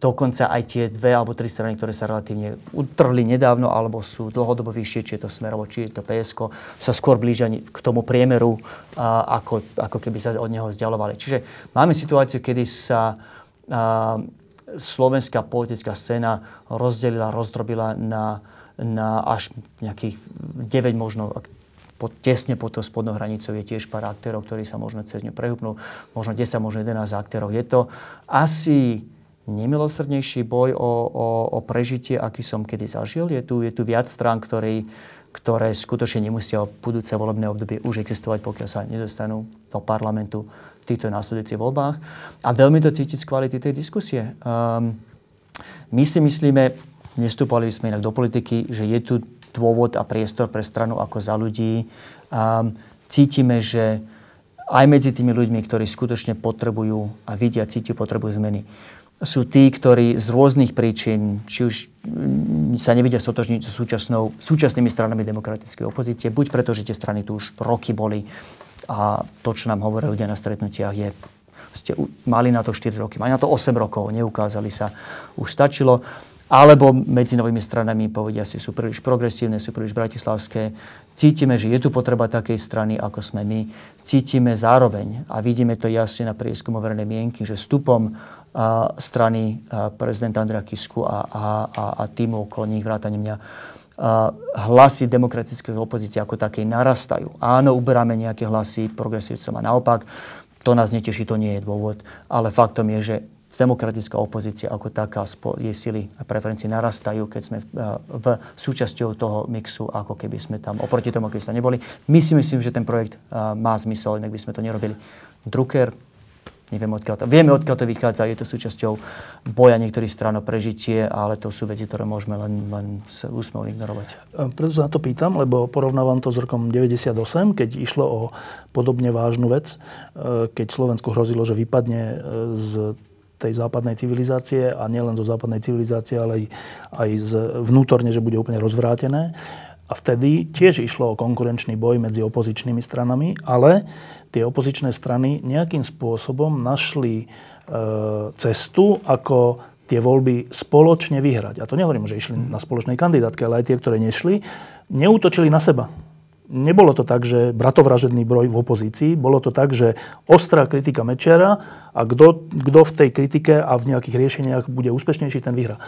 S2: dokonca aj tie dve alebo tri strany, ktoré sa relatívne utrhli nedávno alebo sú dlhodobo vyššie, či je to Smerovo, či je to PSK, sa skôr blížia k tomu priemeru, a, ako, ako keby sa od neho vzdialovali. Čiže máme situáciu, kedy sa a, slovenská politická scéna rozdelila, rozdrobila na, na až nejakých 9 možno pod, tesne pod tou spodnou hranicou je tiež pár aktérov, ktorí sa možno cez ňu prehupnú, možno 10, možno 11 aktérov. Je to asi nemilosrdnejší boj o, o, o prežitie, aký som kedy zažil. Je tu, je tu viac strán, ktorý, ktoré skutočne nemusia v budúce volebné obdobie už existovať, pokiaľ sa nedostanú do parlamentu v týchto následujúcich voľbách. A veľmi to cítiť z kvality tej diskusie. Um, my si myslíme, nestúpali sme inak do politiky, že je tu dôvod a priestor pre stranu ako za ľudí. Um, cítime, že aj medzi tými ľuďmi, ktorí skutočne potrebujú a vidia, cítia, potrebujú zmeny, sú tí, ktorí z rôznych príčin, či už mm, sa nevidia stotožniť so súčasnou, súčasnými stranami demokratickej opozície, buď preto, že tie strany tu už roky boli a to, čo nám hovoria ľudia na stretnutiach, je ste mali na to 4 roky, mali na to 8 rokov, neukázali sa, už stačilo alebo medzi novými stranami povedia si, sú príliš progresívne, sú príliš bratislavské. Cítime, že je tu potreba takej strany, ako sme my. Cítime zároveň, a vidíme to jasne na prieskumu verejnej mienky, že vstupom a, strany a, prezidenta Andrea Kisku a, a, a, a týmu okolo nich, vrátane mňa, hlasy demokratickej opozície ako také narastajú. Áno, uberáme nejaké hlasy progresívcom a naopak, to nás neteší, to nie je dôvod, ale faktom je, že demokratická opozícia ako taká, jej sily a preferencie narastajú, keď sme v súčasťou toho mixu, ako keby sme tam oproti tomu, keby sme neboli. My si myslím, že ten projekt má zmysel, inak by sme to nerobili. Drucker, Neviem, odkiaľ to, vieme, odkiaľ to vychádza, je to súčasťou boja niektorých strán o prežitie, ale to sú veci, ktoré môžeme len, len s ignorovať.
S1: E, preto sa na to pýtam, lebo porovnávam to s rokom 98, keď išlo o podobne vážnu vec, keď Slovensku hrozilo, že vypadne z tej západnej civilizácie a nielen zo západnej civilizácie, ale aj, aj z, vnútorne, že bude úplne rozvrátené. A vtedy tiež išlo o konkurenčný boj medzi opozičnými stranami, ale tie opozičné strany nejakým spôsobom našli e, cestu, ako tie voľby spoločne vyhrať. A to nehovorím, že išli na spoločnej kandidátke, ale aj tie, ktoré nešli, neútočili na seba. Nebolo to tak, že bratovražedný broj v opozícii, bolo to tak, že ostrá kritika Mečera a kto v tej kritike a v nejakých riešeniach bude úspešnejší, ten vyhrá.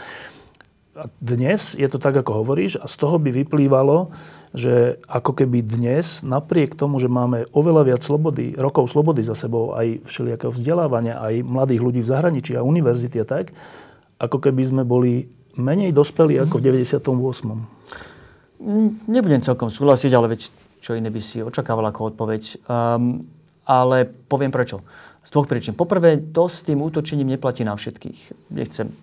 S1: A dnes je to tak, ako hovoríš, a z toho by vyplývalo, že ako keby dnes, napriek tomu, že máme oveľa viac slobody, rokov slobody za sebou, aj všelijakého vzdelávania, aj mladých ľudí v zahraničí a univerzity a tak, ako keby sme boli menej dospelí ako v 98.
S2: Nebudem celkom súhlasiť, ale veď čo iné by si očakával ako odpoveď. Um, ale poviem prečo. Z dvoch príčin. Poprvé, to s tým útočením neplatí na všetkých. Nechcem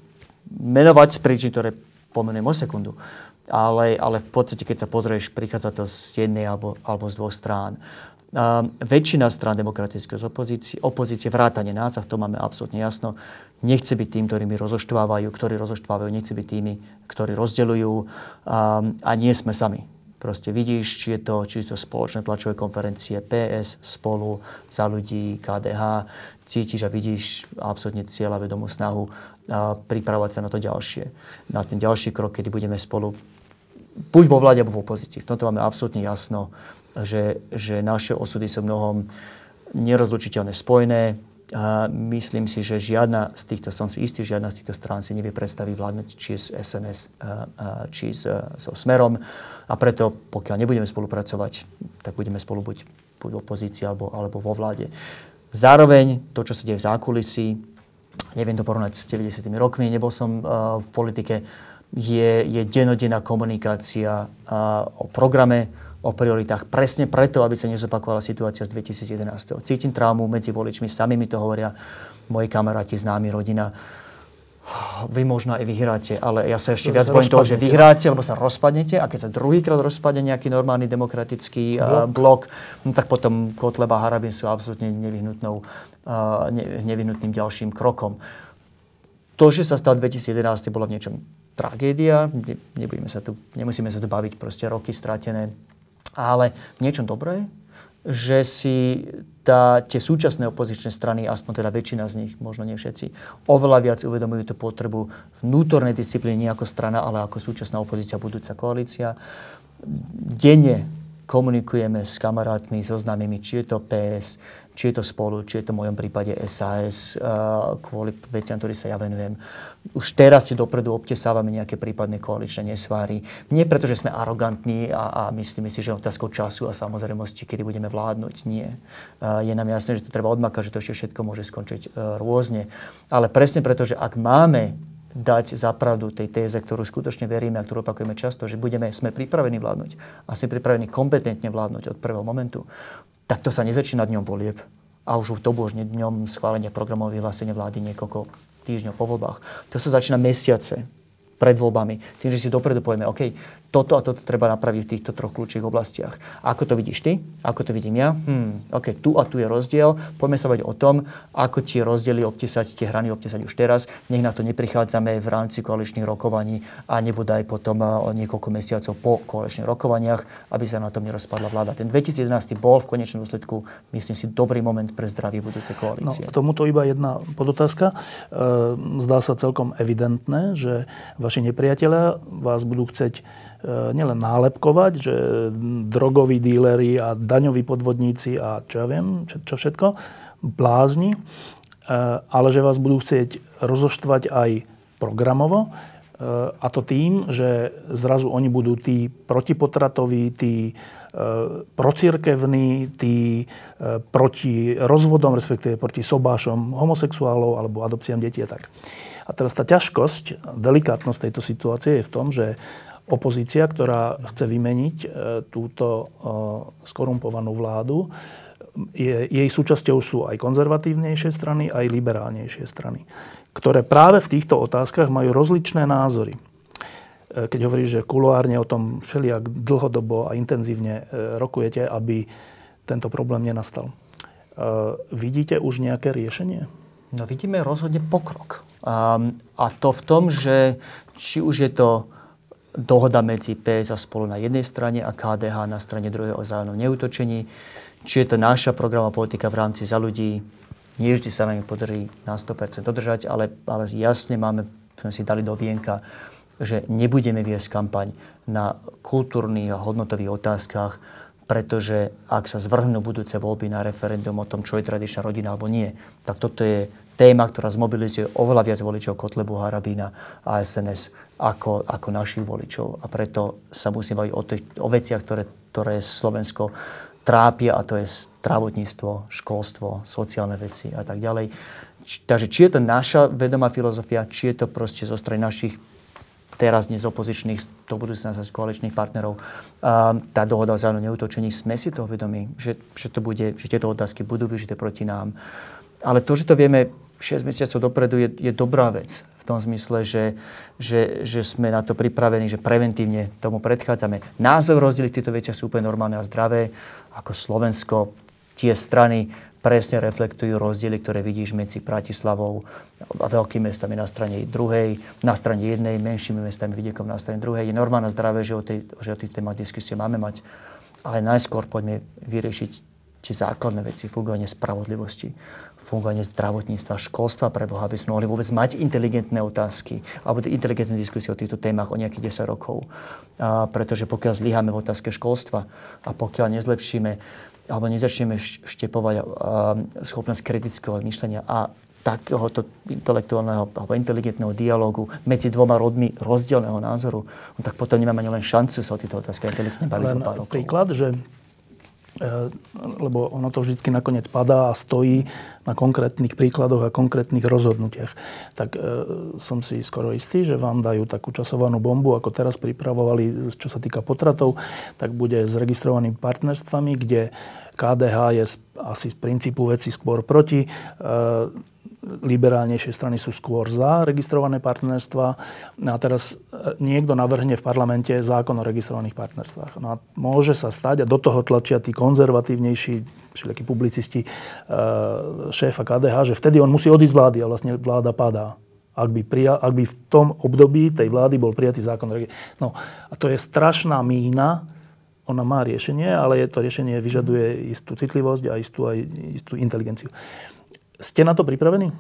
S2: menovať z príčin, ktoré pomenujem o sekundu. Ale, ale v podstate, keď sa pozrieš, prichádza to z jednej alebo, alebo z dvoch strán. Uh, väčšina strán demokratickej opozície, opozície vrátane nás, a v tom máme absolútne jasno, nechce byť tým, ktorí mi rozoštvávajú, ktorí rozoštvávajú, nechce byť tými, ktorí rozdeľujú um, a nie sme sami. Proste vidíš, či je to, či je to spoločné tlačové konferencie PS, Spolu, Za ľudí, KDH, cítiš a vidíš absolútne cieľa vedomú snahu a pripravovať sa na to ďalšie. Na ten ďalší krok, kedy budeme spolu buď vo vláde, alebo v opozícii. V tomto máme absolútne jasno, že, že naše osudy sú mnohom nerozlučiteľne spojené. A myslím si, že žiadna z týchto, som si istý, žiadna z týchto strán si nevie predstaviť vládnuť či z SNS, či s, so Smerom. A preto, pokiaľ nebudeme spolupracovať, tak budeme spolu buď, buď v opozícii alebo, alebo vo vláde. Zároveň to, čo sa deje v zákulisí, neviem to porovnať s 90. rokmi, nebol som v politike, je, je denodenná komunikácia o programe, o prioritách. Presne preto, aby sa nezopakovala situácia z 2011. Cítim traumu medzi voličmi, sami mi to hovoria moji kamaráti, známi, rodina. Vy možno aj vyhráte, ale ja sa ešte to viac bojím toho, že vyhráte, lebo sa rozpadnete a keď sa druhýkrát rozpadne nejaký normálny demokratický blok, blok no, tak potom Kotleba a Harabin sú absolútne nevyhnutnou, uh, ne, nevyhnutným ďalším krokom. To, že sa stal 2011, bolo v niečom tragédia, ne, nebudeme sa tu, nemusíme sa tu baviť, proste roky stratené ale niečo dobré, že si tá, tie súčasné opozičné strany, aspoň teda väčšina z nich, možno nie všetci, oveľa viac uvedomujú tú potrebu vnútornej disciplíny nie ako strana, ale ako súčasná opozícia, budúca koalícia. Denne komunikujeme s kamarátmi, so známymi, či je to PS, či je to spolu, či je to v mojom prípade SAS, uh, kvôli veciam, ktorým sa ja venujem. Už teraz si dopredu obtesávame nejaké prípadné koaličné nesváry. Nie preto, že sme arogantní a, a myslíme si, že je otázkou času a samozrejmosti, kedy budeme vládnuť. Nie. Uh, je nám jasné, že to treba odmakať, že to ešte všetko môže skončiť uh, rôzne. Ale presne preto, že ak máme dať zapravdu tej téze, ktorú skutočne veríme a ktorú opakujeme často, že budeme, sme pripravení vládnuť a sme pripravení kompetentne vládnuť od prvého momentu, tak to sa nezačína dňom volieb. A už to už dňom schválenia programov vyhlásenia vlády niekoľko týždňov po voľbách. To sa začína mesiace pred voľbami. Tým, že si dopredu povieme, OK, toto a toto treba napraviť v týchto troch kľúčových oblastiach. Ako to vidíš ty? Ako to vidím ja? Hmm, OK, tu a tu je rozdiel. Poďme sa baviť o tom, ako tie rozdiely obtesať, tie hrany obtesať už teraz. Nech na to neprichádzame v rámci koaličných rokovaní a nebude aj potom o niekoľko mesiacov po koaličných rokovaniach, aby sa na tom nerozpadla vláda. Ten 2011 bol v konečnom dôsledku, myslím si, dobrý moment pre zdravie budúcej koalície.
S1: No, k tomuto iba jedna podotázka. E, zdá sa celkom evidentné, že vaši nepriatelia vás budú chceť E, nielen nálepkovať, že drogoví díleri a daňoví podvodníci a čo ja viem, čo, čo všetko, blázni, e, ale že vás budú chcieť rozoštvať aj programovo. E, a to tým, že zrazu oni budú tí protipotratoví, tí e, procirkevní, tí proti rozvodom, respektíve proti sobášom homosexuálov alebo adopciám detí a tak. A teraz tá ťažkosť, delikátnosť tejto situácie je v tom, že opozícia, ktorá chce vymeniť túto skorumpovanú vládu, je, jej súčasťou sú aj konzervatívnejšie strany, aj liberálnejšie strany, ktoré práve v týchto otázkach majú rozličné názory. E, keď hovoríš, že kuloárne o tom všelijak dlhodobo a intenzívne e, rokujete, aby tento problém nenastal. E, vidíte už nejaké riešenie?
S2: No vidíme rozhodne pokrok. A to v tom, že či už je to dohoda medzi PS a spolu na jednej strane a KDH na strane druhej o zájomnom neutočení, či je to naša programová politika v rámci za ľudí, nie vždy sa nám podarí na 100% dodržať, ale, ale jasne máme, sme si dali do vienka, že nebudeme viesť kampaň na kultúrnych a hodnotových otázkach, pretože ak sa zvrhnú budúce voľby na referendum o tom, čo je tradičná rodina alebo nie, tak toto je téma, ktorá zmobilizuje oveľa viac voličov Kotlebu, Harabína a SNS ako, ako našich voličov. A preto sa musíme baviť o, tých, o veciach, ktoré, ktoré Slovensko trápia a to je zdravotníctvo, školstvo, sociálne veci a tak ďalej. Takže či je to naša vedomá filozofia, či je to proste zo strany našich teraz dnes opozičných, to budú sa koaličných partnerov, a tá dohoda o zájomnom neutočení, sme si toho vedomí, že, že, to bude, že tieto otázky budú vyžité proti nám. Ale to, že to vieme 6 mesiacov dopredu, je, je dobrá vec v tom zmysle, že, že, že sme na to pripravení, že preventívne tomu predchádzame. Názov rozdiely v týchto veciach sú úplne normálne a zdravé. Ako Slovensko, tie strany presne reflektujú rozdiely, ktoré vidíš medzi Bratislavou a veľkými mestami na strane druhej, na strane jednej, menšími mestami, vidiekom na strane druhej. Je normálne zdravé, že o, tej, že o tých témach diskusie máme mať, ale najskôr poďme vyriešiť tie základné veci, fungovanie spravodlivosti, fungovanie zdravotníctva, školstva pre Boha, aby sme mohli vôbec mať inteligentné otázky alebo inteligentné diskusie o týchto témach o nejakých 10 rokov. A pretože pokiaľ zlyháme v otázke školstva a pokiaľ nezlepšíme alebo nezačneme štepovať schopnosť kritického myšlenia a takéhoto intelektuálneho alebo inteligentného dialogu medzi dvoma rodmi rozdielného názoru, no tak potom nemáme ani len šancu sa o týchto otázkach inteligentne baviť.
S1: Len príklad, že lebo ono to vždy nakoniec padá a stojí na konkrétnych príkladoch a konkrétnych rozhodnutiach. Tak e, som si skoro istý, že vám dajú takú časovanú bombu, ako teraz pripravovali, čo sa týka potratov, tak bude s registrovanými partnerstvami, kde KDH je asi z princípu veci skôr proti. E, liberálnejšie strany sú skôr za registrované partnerstva. No a teraz e, niekto navrhne v parlamente zákon o registrovaných partnerstvách. No a môže sa stať, a do toho tlačia tí konzervatívnejší, všelijakí publicisti e, šéfa KDH, že vtedy on musí odísť z vlády a vlastne vláda padá. Ak by, prija, ak by v tom období tej vlády bol prijatý zákon. No a to je strašná mína, ona má riešenie, ale je to riešenie vyžaduje istú citlivosť a istú, aj istú inteligenciu. Ste na to pripravení?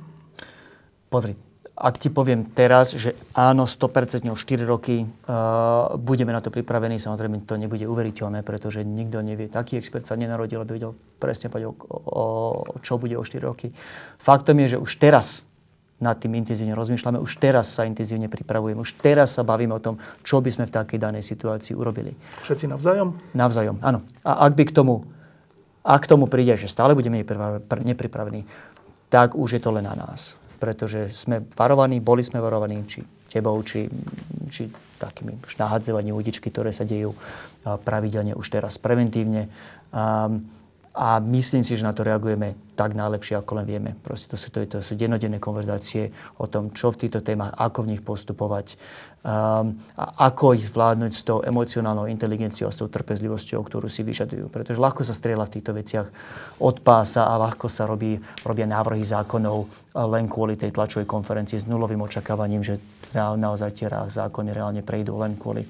S2: Pozri, ak ti poviem teraz, že áno, 100% o 4 roky uh, budeme na to pripravení, samozrejme to nebude uveriteľné, pretože nikto nevie, taký expert sa nenarodil, aby vedel presne povedať, o, o, o čo bude o 4 roky. Faktom je, že už teraz nad tým intenzívne rozmýšľame, už teraz sa intenzívne pripravujeme, už teraz sa bavíme o tom, čo by sme v takej danej situácii urobili.
S1: Všetci navzájom?
S2: Navzájom, áno. A ak by k tomu, ak k tomu príde, že stále budeme nepripravení, tak už je to len na nás. Pretože sme varovaní, boli sme varovaní, či tebou, či, či takými nahadzovaním udičky, ktoré sa dejú pravidelne už teraz preventívne. A, a myslím si, že na to reagujeme tak najlepšie, ako len vieme. Proste to sú, to, to sú dennodenné konverzácie o tom, čo v týchto témach, ako v nich postupovať um, a ako ich zvládnuť s tou emocionálnou inteligenciou s tou trpezlivosťou, ktorú si vyžadujú. Pretože ľahko sa strieľa v týchto veciach od pása a ľahko sa robí, robia návrhy zákonov len kvôli tej tlačovej konferencii s nulovým očakávaním, že naozaj tie zákony reálne prejdú len kvôli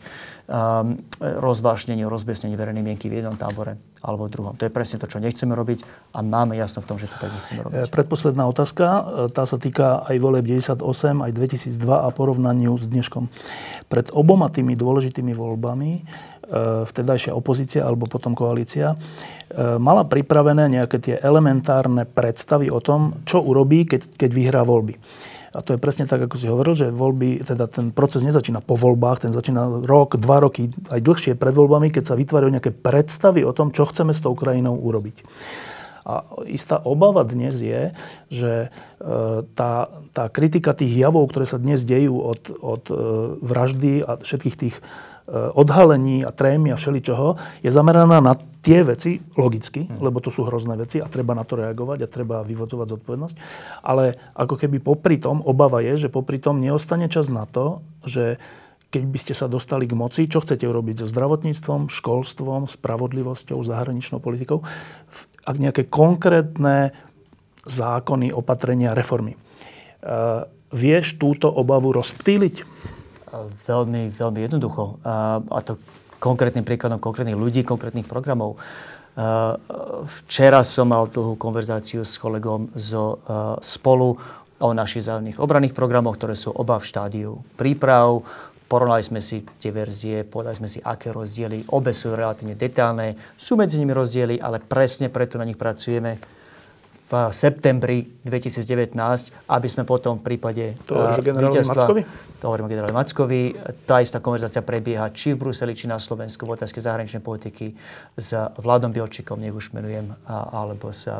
S2: um, rozvášneniu, rozbesneniu verejnej mienky v jednom tábore alebo v druhom. To je presne to, čo nechceme robiť a máme jasno v tom, že to tak nechceme robiť. E,
S1: predposledná otázka, e, tá sa týka aj volieb 98, aj 2002 a porovnaniu s dneškom. Pred oboma tými dôležitými voľbami e, vtedajšia opozícia alebo potom koalícia mala pripravené nejaké tie elementárne predstavy o tom, čo urobí, keď, keď vyhrá voľby. A to je presne tak, ako si hovoril, že voľby, teda ten proces nezačína po voľbách, ten začína rok, dva roky, aj dlhšie pred voľbami, keď sa vytvárajú nejaké predstavy o tom, čo chceme s tou krajinou urobiť. A istá obava dnes je, že e, tá, tá kritika tých javov, ktoré sa dnes dejú od, od e, vraždy a všetkých tých odhalení a trémy a všeličoho je zameraná na tie veci, logicky, hmm. lebo to sú hrozné veci a treba na to reagovať a treba vyvodzovať zodpovednosť. Ale ako keby popri tom, obava je, že popri tom neostane čas na to, že keď by ste sa dostali k moci, čo chcete urobiť so zdravotníctvom, školstvom, spravodlivosťou, zahraničnou politikou, ak nejaké konkrétne zákony, opatrenia, reformy. Uh, vieš túto obavu rozptýliť?
S2: Veľmi, veľmi jednoducho. A, to konkrétnym príkladom konkrétnych ľudí, konkrétnych programov. Včera som mal dlhú konverzáciu s kolegom zo spolu o našich zájomných obranných programoch, ktoré sú oba v štádiu príprav. Porovnali sme si tie verzie, povedali sme si, aké rozdiely. Obe sú relatívne detálne, sú medzi nimi rozdiely, ale presne preto na nich pracujeme v septembri 2019, aby sme potom v prípade
S1: to uh, Mackovi?
S2: To hovorím o generáli Mackovi. Tá istá konverzácia prebieha či v Bruseli, či na Slovensku v otázke zahraničnej politiky s Vladom Bielčikom, nech už menujem, a, alebo s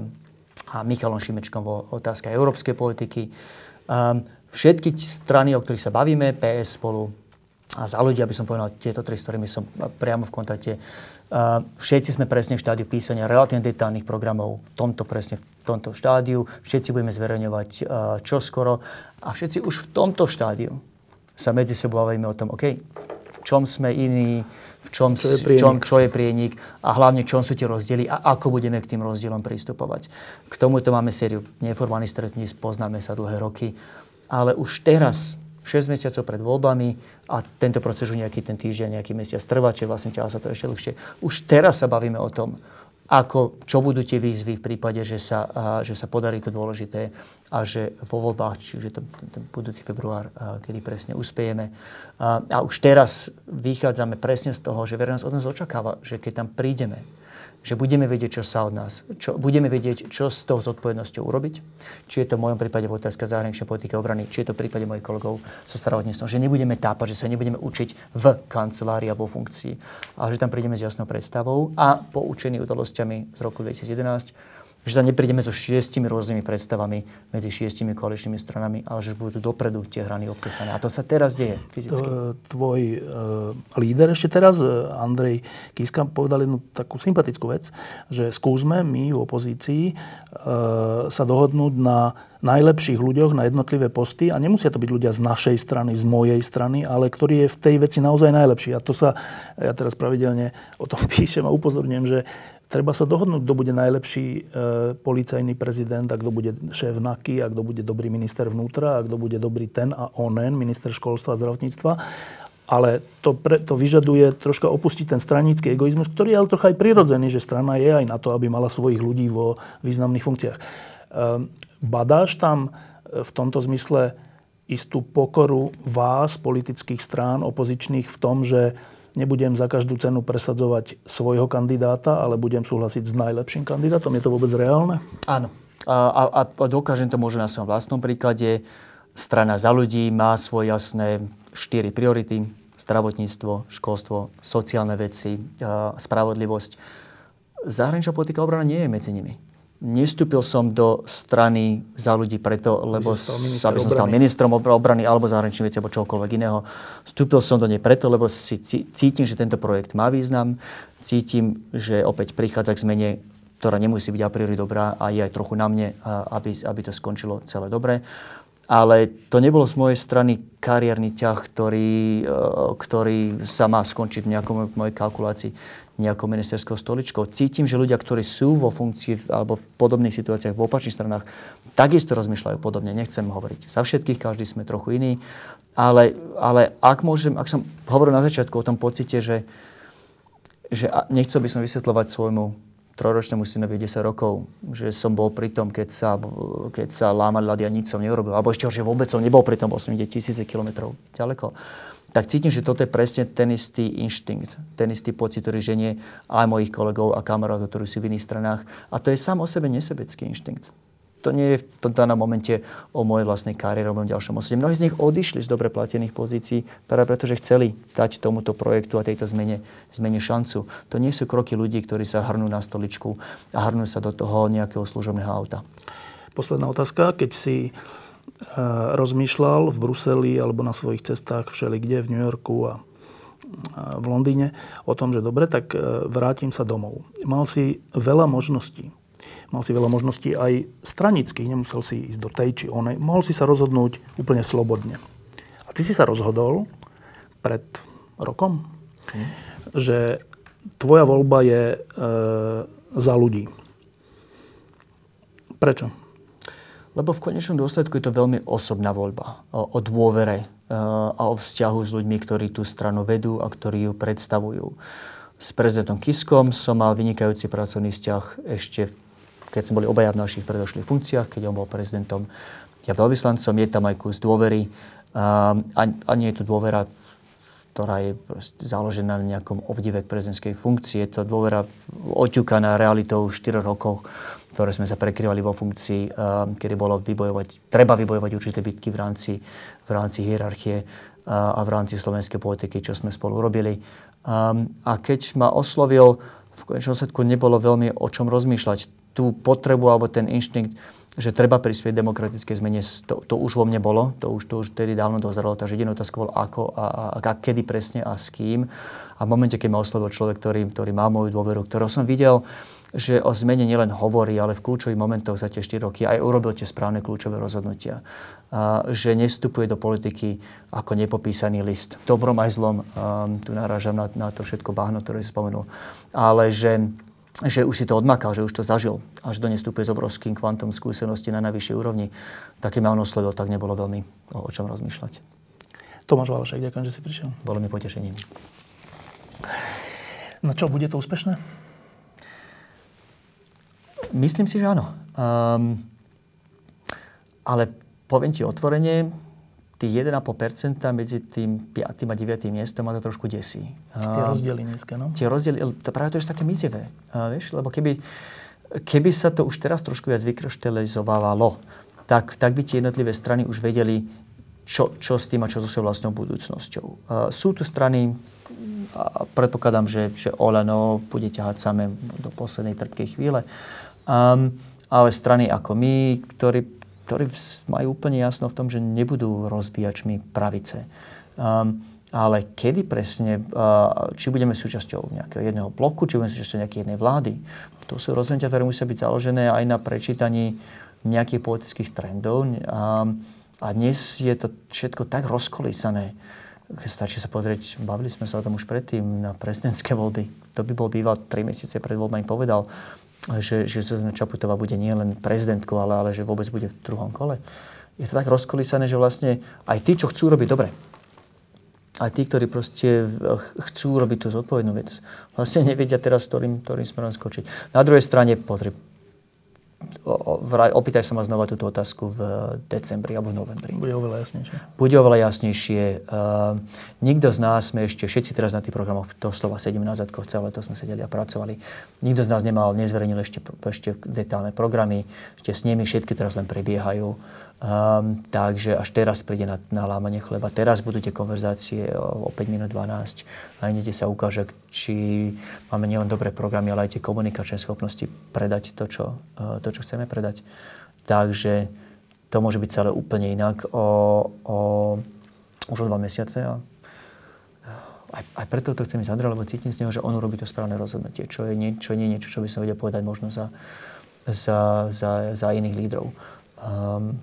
S2: a Michalom Šimečkom vo otázke európskej politiky. Um, všetky strany, o ktorých sa bavíme, PS spolu a za ľudí, aby som povedal tieto tri, s ktorými som priamo v kontakte, Všetci sme presne v štádiu písania relatívne detálnych programov v tomto presne v tomto štádiu. Všetci budeme zverejňovať čoskoro a všetci už v tomto štádiu sa medzi sebou bavíme o tom, OK, v čom sme iní, v čom, čo, je v čom, čo je prienik a hlavne čom sú tie rozdiely a ako budeme k tým rozdielom pristupovať. K tomuto máme sériu neformálnych stretní, poznáme sa dlhé roky, ale už teraz 6 mesiacov pred voľbami a tento proces už nejaký ten týždeň, nejaký mesiac trvá, čiže vlastne ťaha sa to ešte dlhšie. Už teraz sa bavíme o tom, ako, čo budú tie výzvy v prípade, že sa, a, že sa podarí to dôležité a že vo voľbách, čiže ten, ten budúci február, a, kedy presne uspejeme. A, a už teraz vychádzame presne z toho, že verejnosť od nás očakáva, že keď tam prídeme, že budeme vedieť, čo sa od nás, čo, budeme vedieť, čo s tou zodpovednosťou urobiť. Či je to v mojom prípade v otázka zahraničnej politiky obrany, či je to v prípade mojich kolegov so zdravotníctvom, že nebudeme tápať, že sa nebudeme učiť v kancelárii a vo funkcii, ale že tam prídeme s jasnou predstavou a poučení udalosťami z roku 2011 že tam neprídeme so šiestimi rôznymi predstavami medzi šiestimi koaličnými stranami, ale že budú dopredu tie hrany obtesané. A to sa teraz deje fyzicky.
S1: Tvoj uh, líder ešte teraz, e, Andrej Kiska, povedal jednu takú sympatickú vec, že skúsme my v opozícii uh, sa dohodnúť na najlepších ľuďoch na jednotlivé posty a nemusia to byť ľudia z našej strany, z mojej strany, ale ktorý je v tej veci naozaj najlepší. A to sa, ja teraz pravidelne o tom [LAUGHS] píšem a upozorňujem, že Treba sa dohodnúť, kto bude najlepší e, policajný prezident a kto bude šéf NAKY a kto bude dobrý minister vnútra a kto bude dobrý ten a onen, minister školstva a zdravotníctva. Ale to, pre, to vyžaduje troška opustiť ten stranický egoizmus, ktorý je ale trocha aj prirodzený, že strana je aj na to, aby mala svojich ľudí vo významných funkciách. E, badáš tam e, v tomto zmysle istú pokoru vás, politických strán, opozičných v tom, že nebudem za každú cenu presadzovať svojho kandidáta, ale budem súhlasiť s najlepším kandidátom. Je to vôbec reálne?
S2: Áno. A, a, a dokážem to možno na svojom vlastnom príklade. Strana za ľudí má svoje jasné štyri priority. Zdravotníctvo, školstvo, sociálne veci, spravodlivosť. Zahraničná politika obrana nie je medzi nimi Nestúpil som do strany za ľudí preto, lebo sa, aby som stal ministrom obrany alebo zahraničných vecí alebo čokoľvek iného. Vstúpil som do nej preto, lebo si cítim, že tento projekt má význam. Cítim, že opäť prichádza k zmene, ktorá nemusí byť a priori dobrá a je aj trochu na mne, aby, aby to skončilo celé dobre. Ale to nebolo z mojej strany kariérny ťah, ktorý, e, ktorý sa má skončiť v nejakom mojej kalkulácii nejakou ministerskou stoličkou. Cítim, že ľudia, ktorí sú vo funkcii alebo v podobných situáciách v opačných stranách, takisto rozmýšľajú podobne. Nechcem hovoriť za všetkých, každý sme trochu iný. Ale, ale ak môžem, ak som hovoril na začiatku o tom pocite, že, že nechcel by som vysvetľovať svojmu trojročnému synovi 10 rokov, že som bol pri tom, keď sa, keď sa lámali ľady a nič som neurobil. Alebo ešte, že vôbec som nebol pri tom, bol som ide tisíce kilometrov ďaleko tak cítim, že toto je presne ten istý inštinkt, ten istý pocit, ktorý ženie aj mojich kolegov a kamarátov, ktorí sú v iných stranách. A to je sám o sebe nesebecký inštinkt. to nie je v tom danom momente o mojej vlastnej kariére, o mojom ďalšom osede. Mnohí z nich odišli z dobre platených pozícií práve preto, že chceli dať tomuto projektu a tejto zmene, zmene šancu. To nie sú kroky ľudí, ktorí sa hrnú na stoličku a hrnú sa do toho nejakého služobného auta.
S1: Posledná otázka. Keď si rozmýšľal v Bruseli alebo na svojich cestách všeli kde v New Yorku a v Londýne o tom, že dobre, tak vrátim sa domov. Mal si veľa možností Mal si veľa možností aj stranických, nemusel si ísť do tej či onej. Mohol si sa rozhodnúť úplne slobodne. A ty si sa rozhodol pred rokom, hmm. že tvoja voľba je e, za ľudí. Prečo?
S2: Lebo v konečnom dôsledku je to veľmi osobná voľba o, o dôvere e, a o vzťahu s ľuďmi, ktorí tú stranu vedú a ktorí ju predstavujú. S prezidentom Kiskom som mal vynikajúci pracovný vzťah ešte keď sme boli obaja v našich predošlých funkciách, keď on bol prezidentom, ja veľvyslancom, je tam aj kus dôvery a, a nie je tu dôvera, ktorá je založená na nejakom obdive prezidentskej funkcii. Je to dôvera oťukaná realitou 4 rokov, ktoré sme sa prekryvali vo funkcii, kedy bolo vybojovať, treba vybojovať určité bitky v rámci, v rámci hierarchie a v rámci slovenskej politiky, čo sme spolu robili. A keď ma oslovil, v konečnom sledku nebolo veľmi o čom rozmýšľať tú potrebu alebo ten inštinkt, že treba prispieť demokratickej zmene, to, to už vo mne bolo, to už, to už vtedy dávno dozeralo, takže jediná otázka bol ako a, a, a kedy presne a s kým. A v momente, keď ma oslovil človek, ktorý, ktorý má moju dôveru, ktorého som videl, že o zmene nielen hovorí, ale v kľúčových momentoch za tie 4 roky aj urobil tie správne kľúčové rozhodnutia. A, že nestupuje do politiky ako nepopísaný list. Dobrom aj zlom, a, tu narážam na, na to všetko bahno, ktoré si spomenul. Ale že že už si to odmakal, že už to zažil, až do nestúpe s obrovským kvantom skúsenosti na najvyššej úrovni, taký ma on oslovil, tak nebolo veľmi o, o čom rozmýšľať.
S1: Tomáš Valašek, ďakujem, že si prišiel.
S2: Bolo mi potešením.
S1: No čo, bude to úspešné?
S2: Myslím si, že áno. Um, ale poviem ti otvorene, tých 1,5% medzi tým 5. a 9. miestom ma to trošku desí.
S1: Tie rozdiely nízke, no?
S2: Tie rozdiely, to práve to je také mizivé, vieš, lebo keby, keby sa to už teraz trošku viac vykryštalizovalo, tak, tak by tie jednotlivé strany už vedeli, čo, čo s tým a čo so svojou vlastnou budúcnosťou. Uh, sú tu strany, a predpokladám, že, že Oleno bude ťahať samé do poslednej trpkej chvíle, um, ale strany ako my, ktorí ktorí majú úplne jasno v tom, že nebudú rozbíjačmi pravice. Um, ale kedy presne, uh, či budeme súčasťou nejakého jedného bloku, či budeme súčasťou nejakej jednej vlády, to sú rozhodnutia, ktoré musia byť založené aj na prečítaní nejakých politických trendov. Um, a dnes je to všetko tak rozkolísané. Stačí sa pozrieť, bavili sme sa o tom už predtým na prezidentské voľby. To by bol býval 3 mesiace pred voľbami povedal, že, že Zuzana Čaputová bude nie len prezidentkou, ale, ale že vôbec bude v druhom kole. Je to tak rozkolísané, že vlastne aj tí, čo chcú robiť dobre, aj tí, ktorí proste chcú robiť tú zodpovednú vec, vlastne nevedia teraz, ktorým, ktorým smerom skočiť. Na druhej strane, pozri, opýtaj sa ma znova túto otázku v decembri alebo v novembri.
S1: Bude oveľa jasnejšie.
S2: Bude oveľa jasnejšie. Uh, nikto z nás sme ešte, všetci teraz na tých programoch, to slova sedíme na zadkoch, celé to sme sedeli a pracovali. Nikto z nás nemal, nezverejnil ešte, ešte detálne programy, ešte s nimi všetky teraz len prebiehajú. Um, takže až teraz príde na, na lámanie chleba. Teraz budú tie konverzácie o, o 5 minút 12 a inete sa ukáže, či máme nielen dobré programy, ale aj tie komunikačné schopnosti predať to, čo, uh, to, čo chceme predať. Takže to môže byť celé úplne inak o, o už o dva mesiace. A aj, aj preto to chcem ísť Andrej, lebo cítim z neho, že on urobí to správne rozhodnutie, čo je, nie, čo nie niečo, čo by som vedel povedať možno za, za, za, za iných lídrov. Um,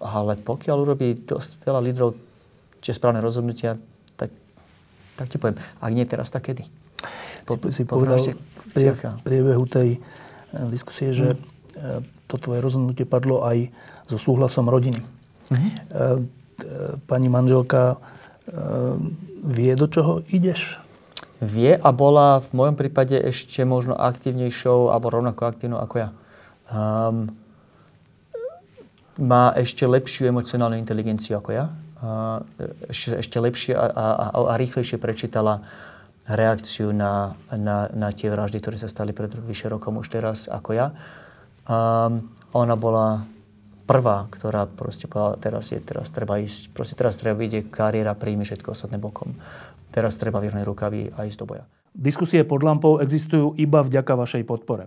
S2: ale pokiaľ urobí dosť veľa lídrov tie správne rozhodnutia, tak, tak ti poviem, ak nie teraz, tak kedy?
S1: Po, si, si povedal v priebehu tej eh, diskusie, že mm. to tvoje rozhodnutie padlo aj so súhlasom rodiny. Mm. Pani manželka vie, do čoho ideš?
S2: Vie a bola v mojom prípade ešte možno aktívnejšou alebo rovnako aktívnou ako ja. Um, má ešte lepšiu emocionálnu inteligenciu ako ja. Ešte, ešte lepšie a, a, a, rýchlejšie prečítala reakciu na, na, na tie vraždy, ktoré sa stali pred vyše rokom už teraz ako ja. A, ona bola prvá, ktorá proste povedala, teraz je, teraz treba ísť, proste teraz treba vidieť kariéra, príjmi všetko ostatné bokom. Teraz treba vyhrnúť rukavy a ísť do boja.
S1: Diskusie pod lampou existujú iba vďaka vašej podpore.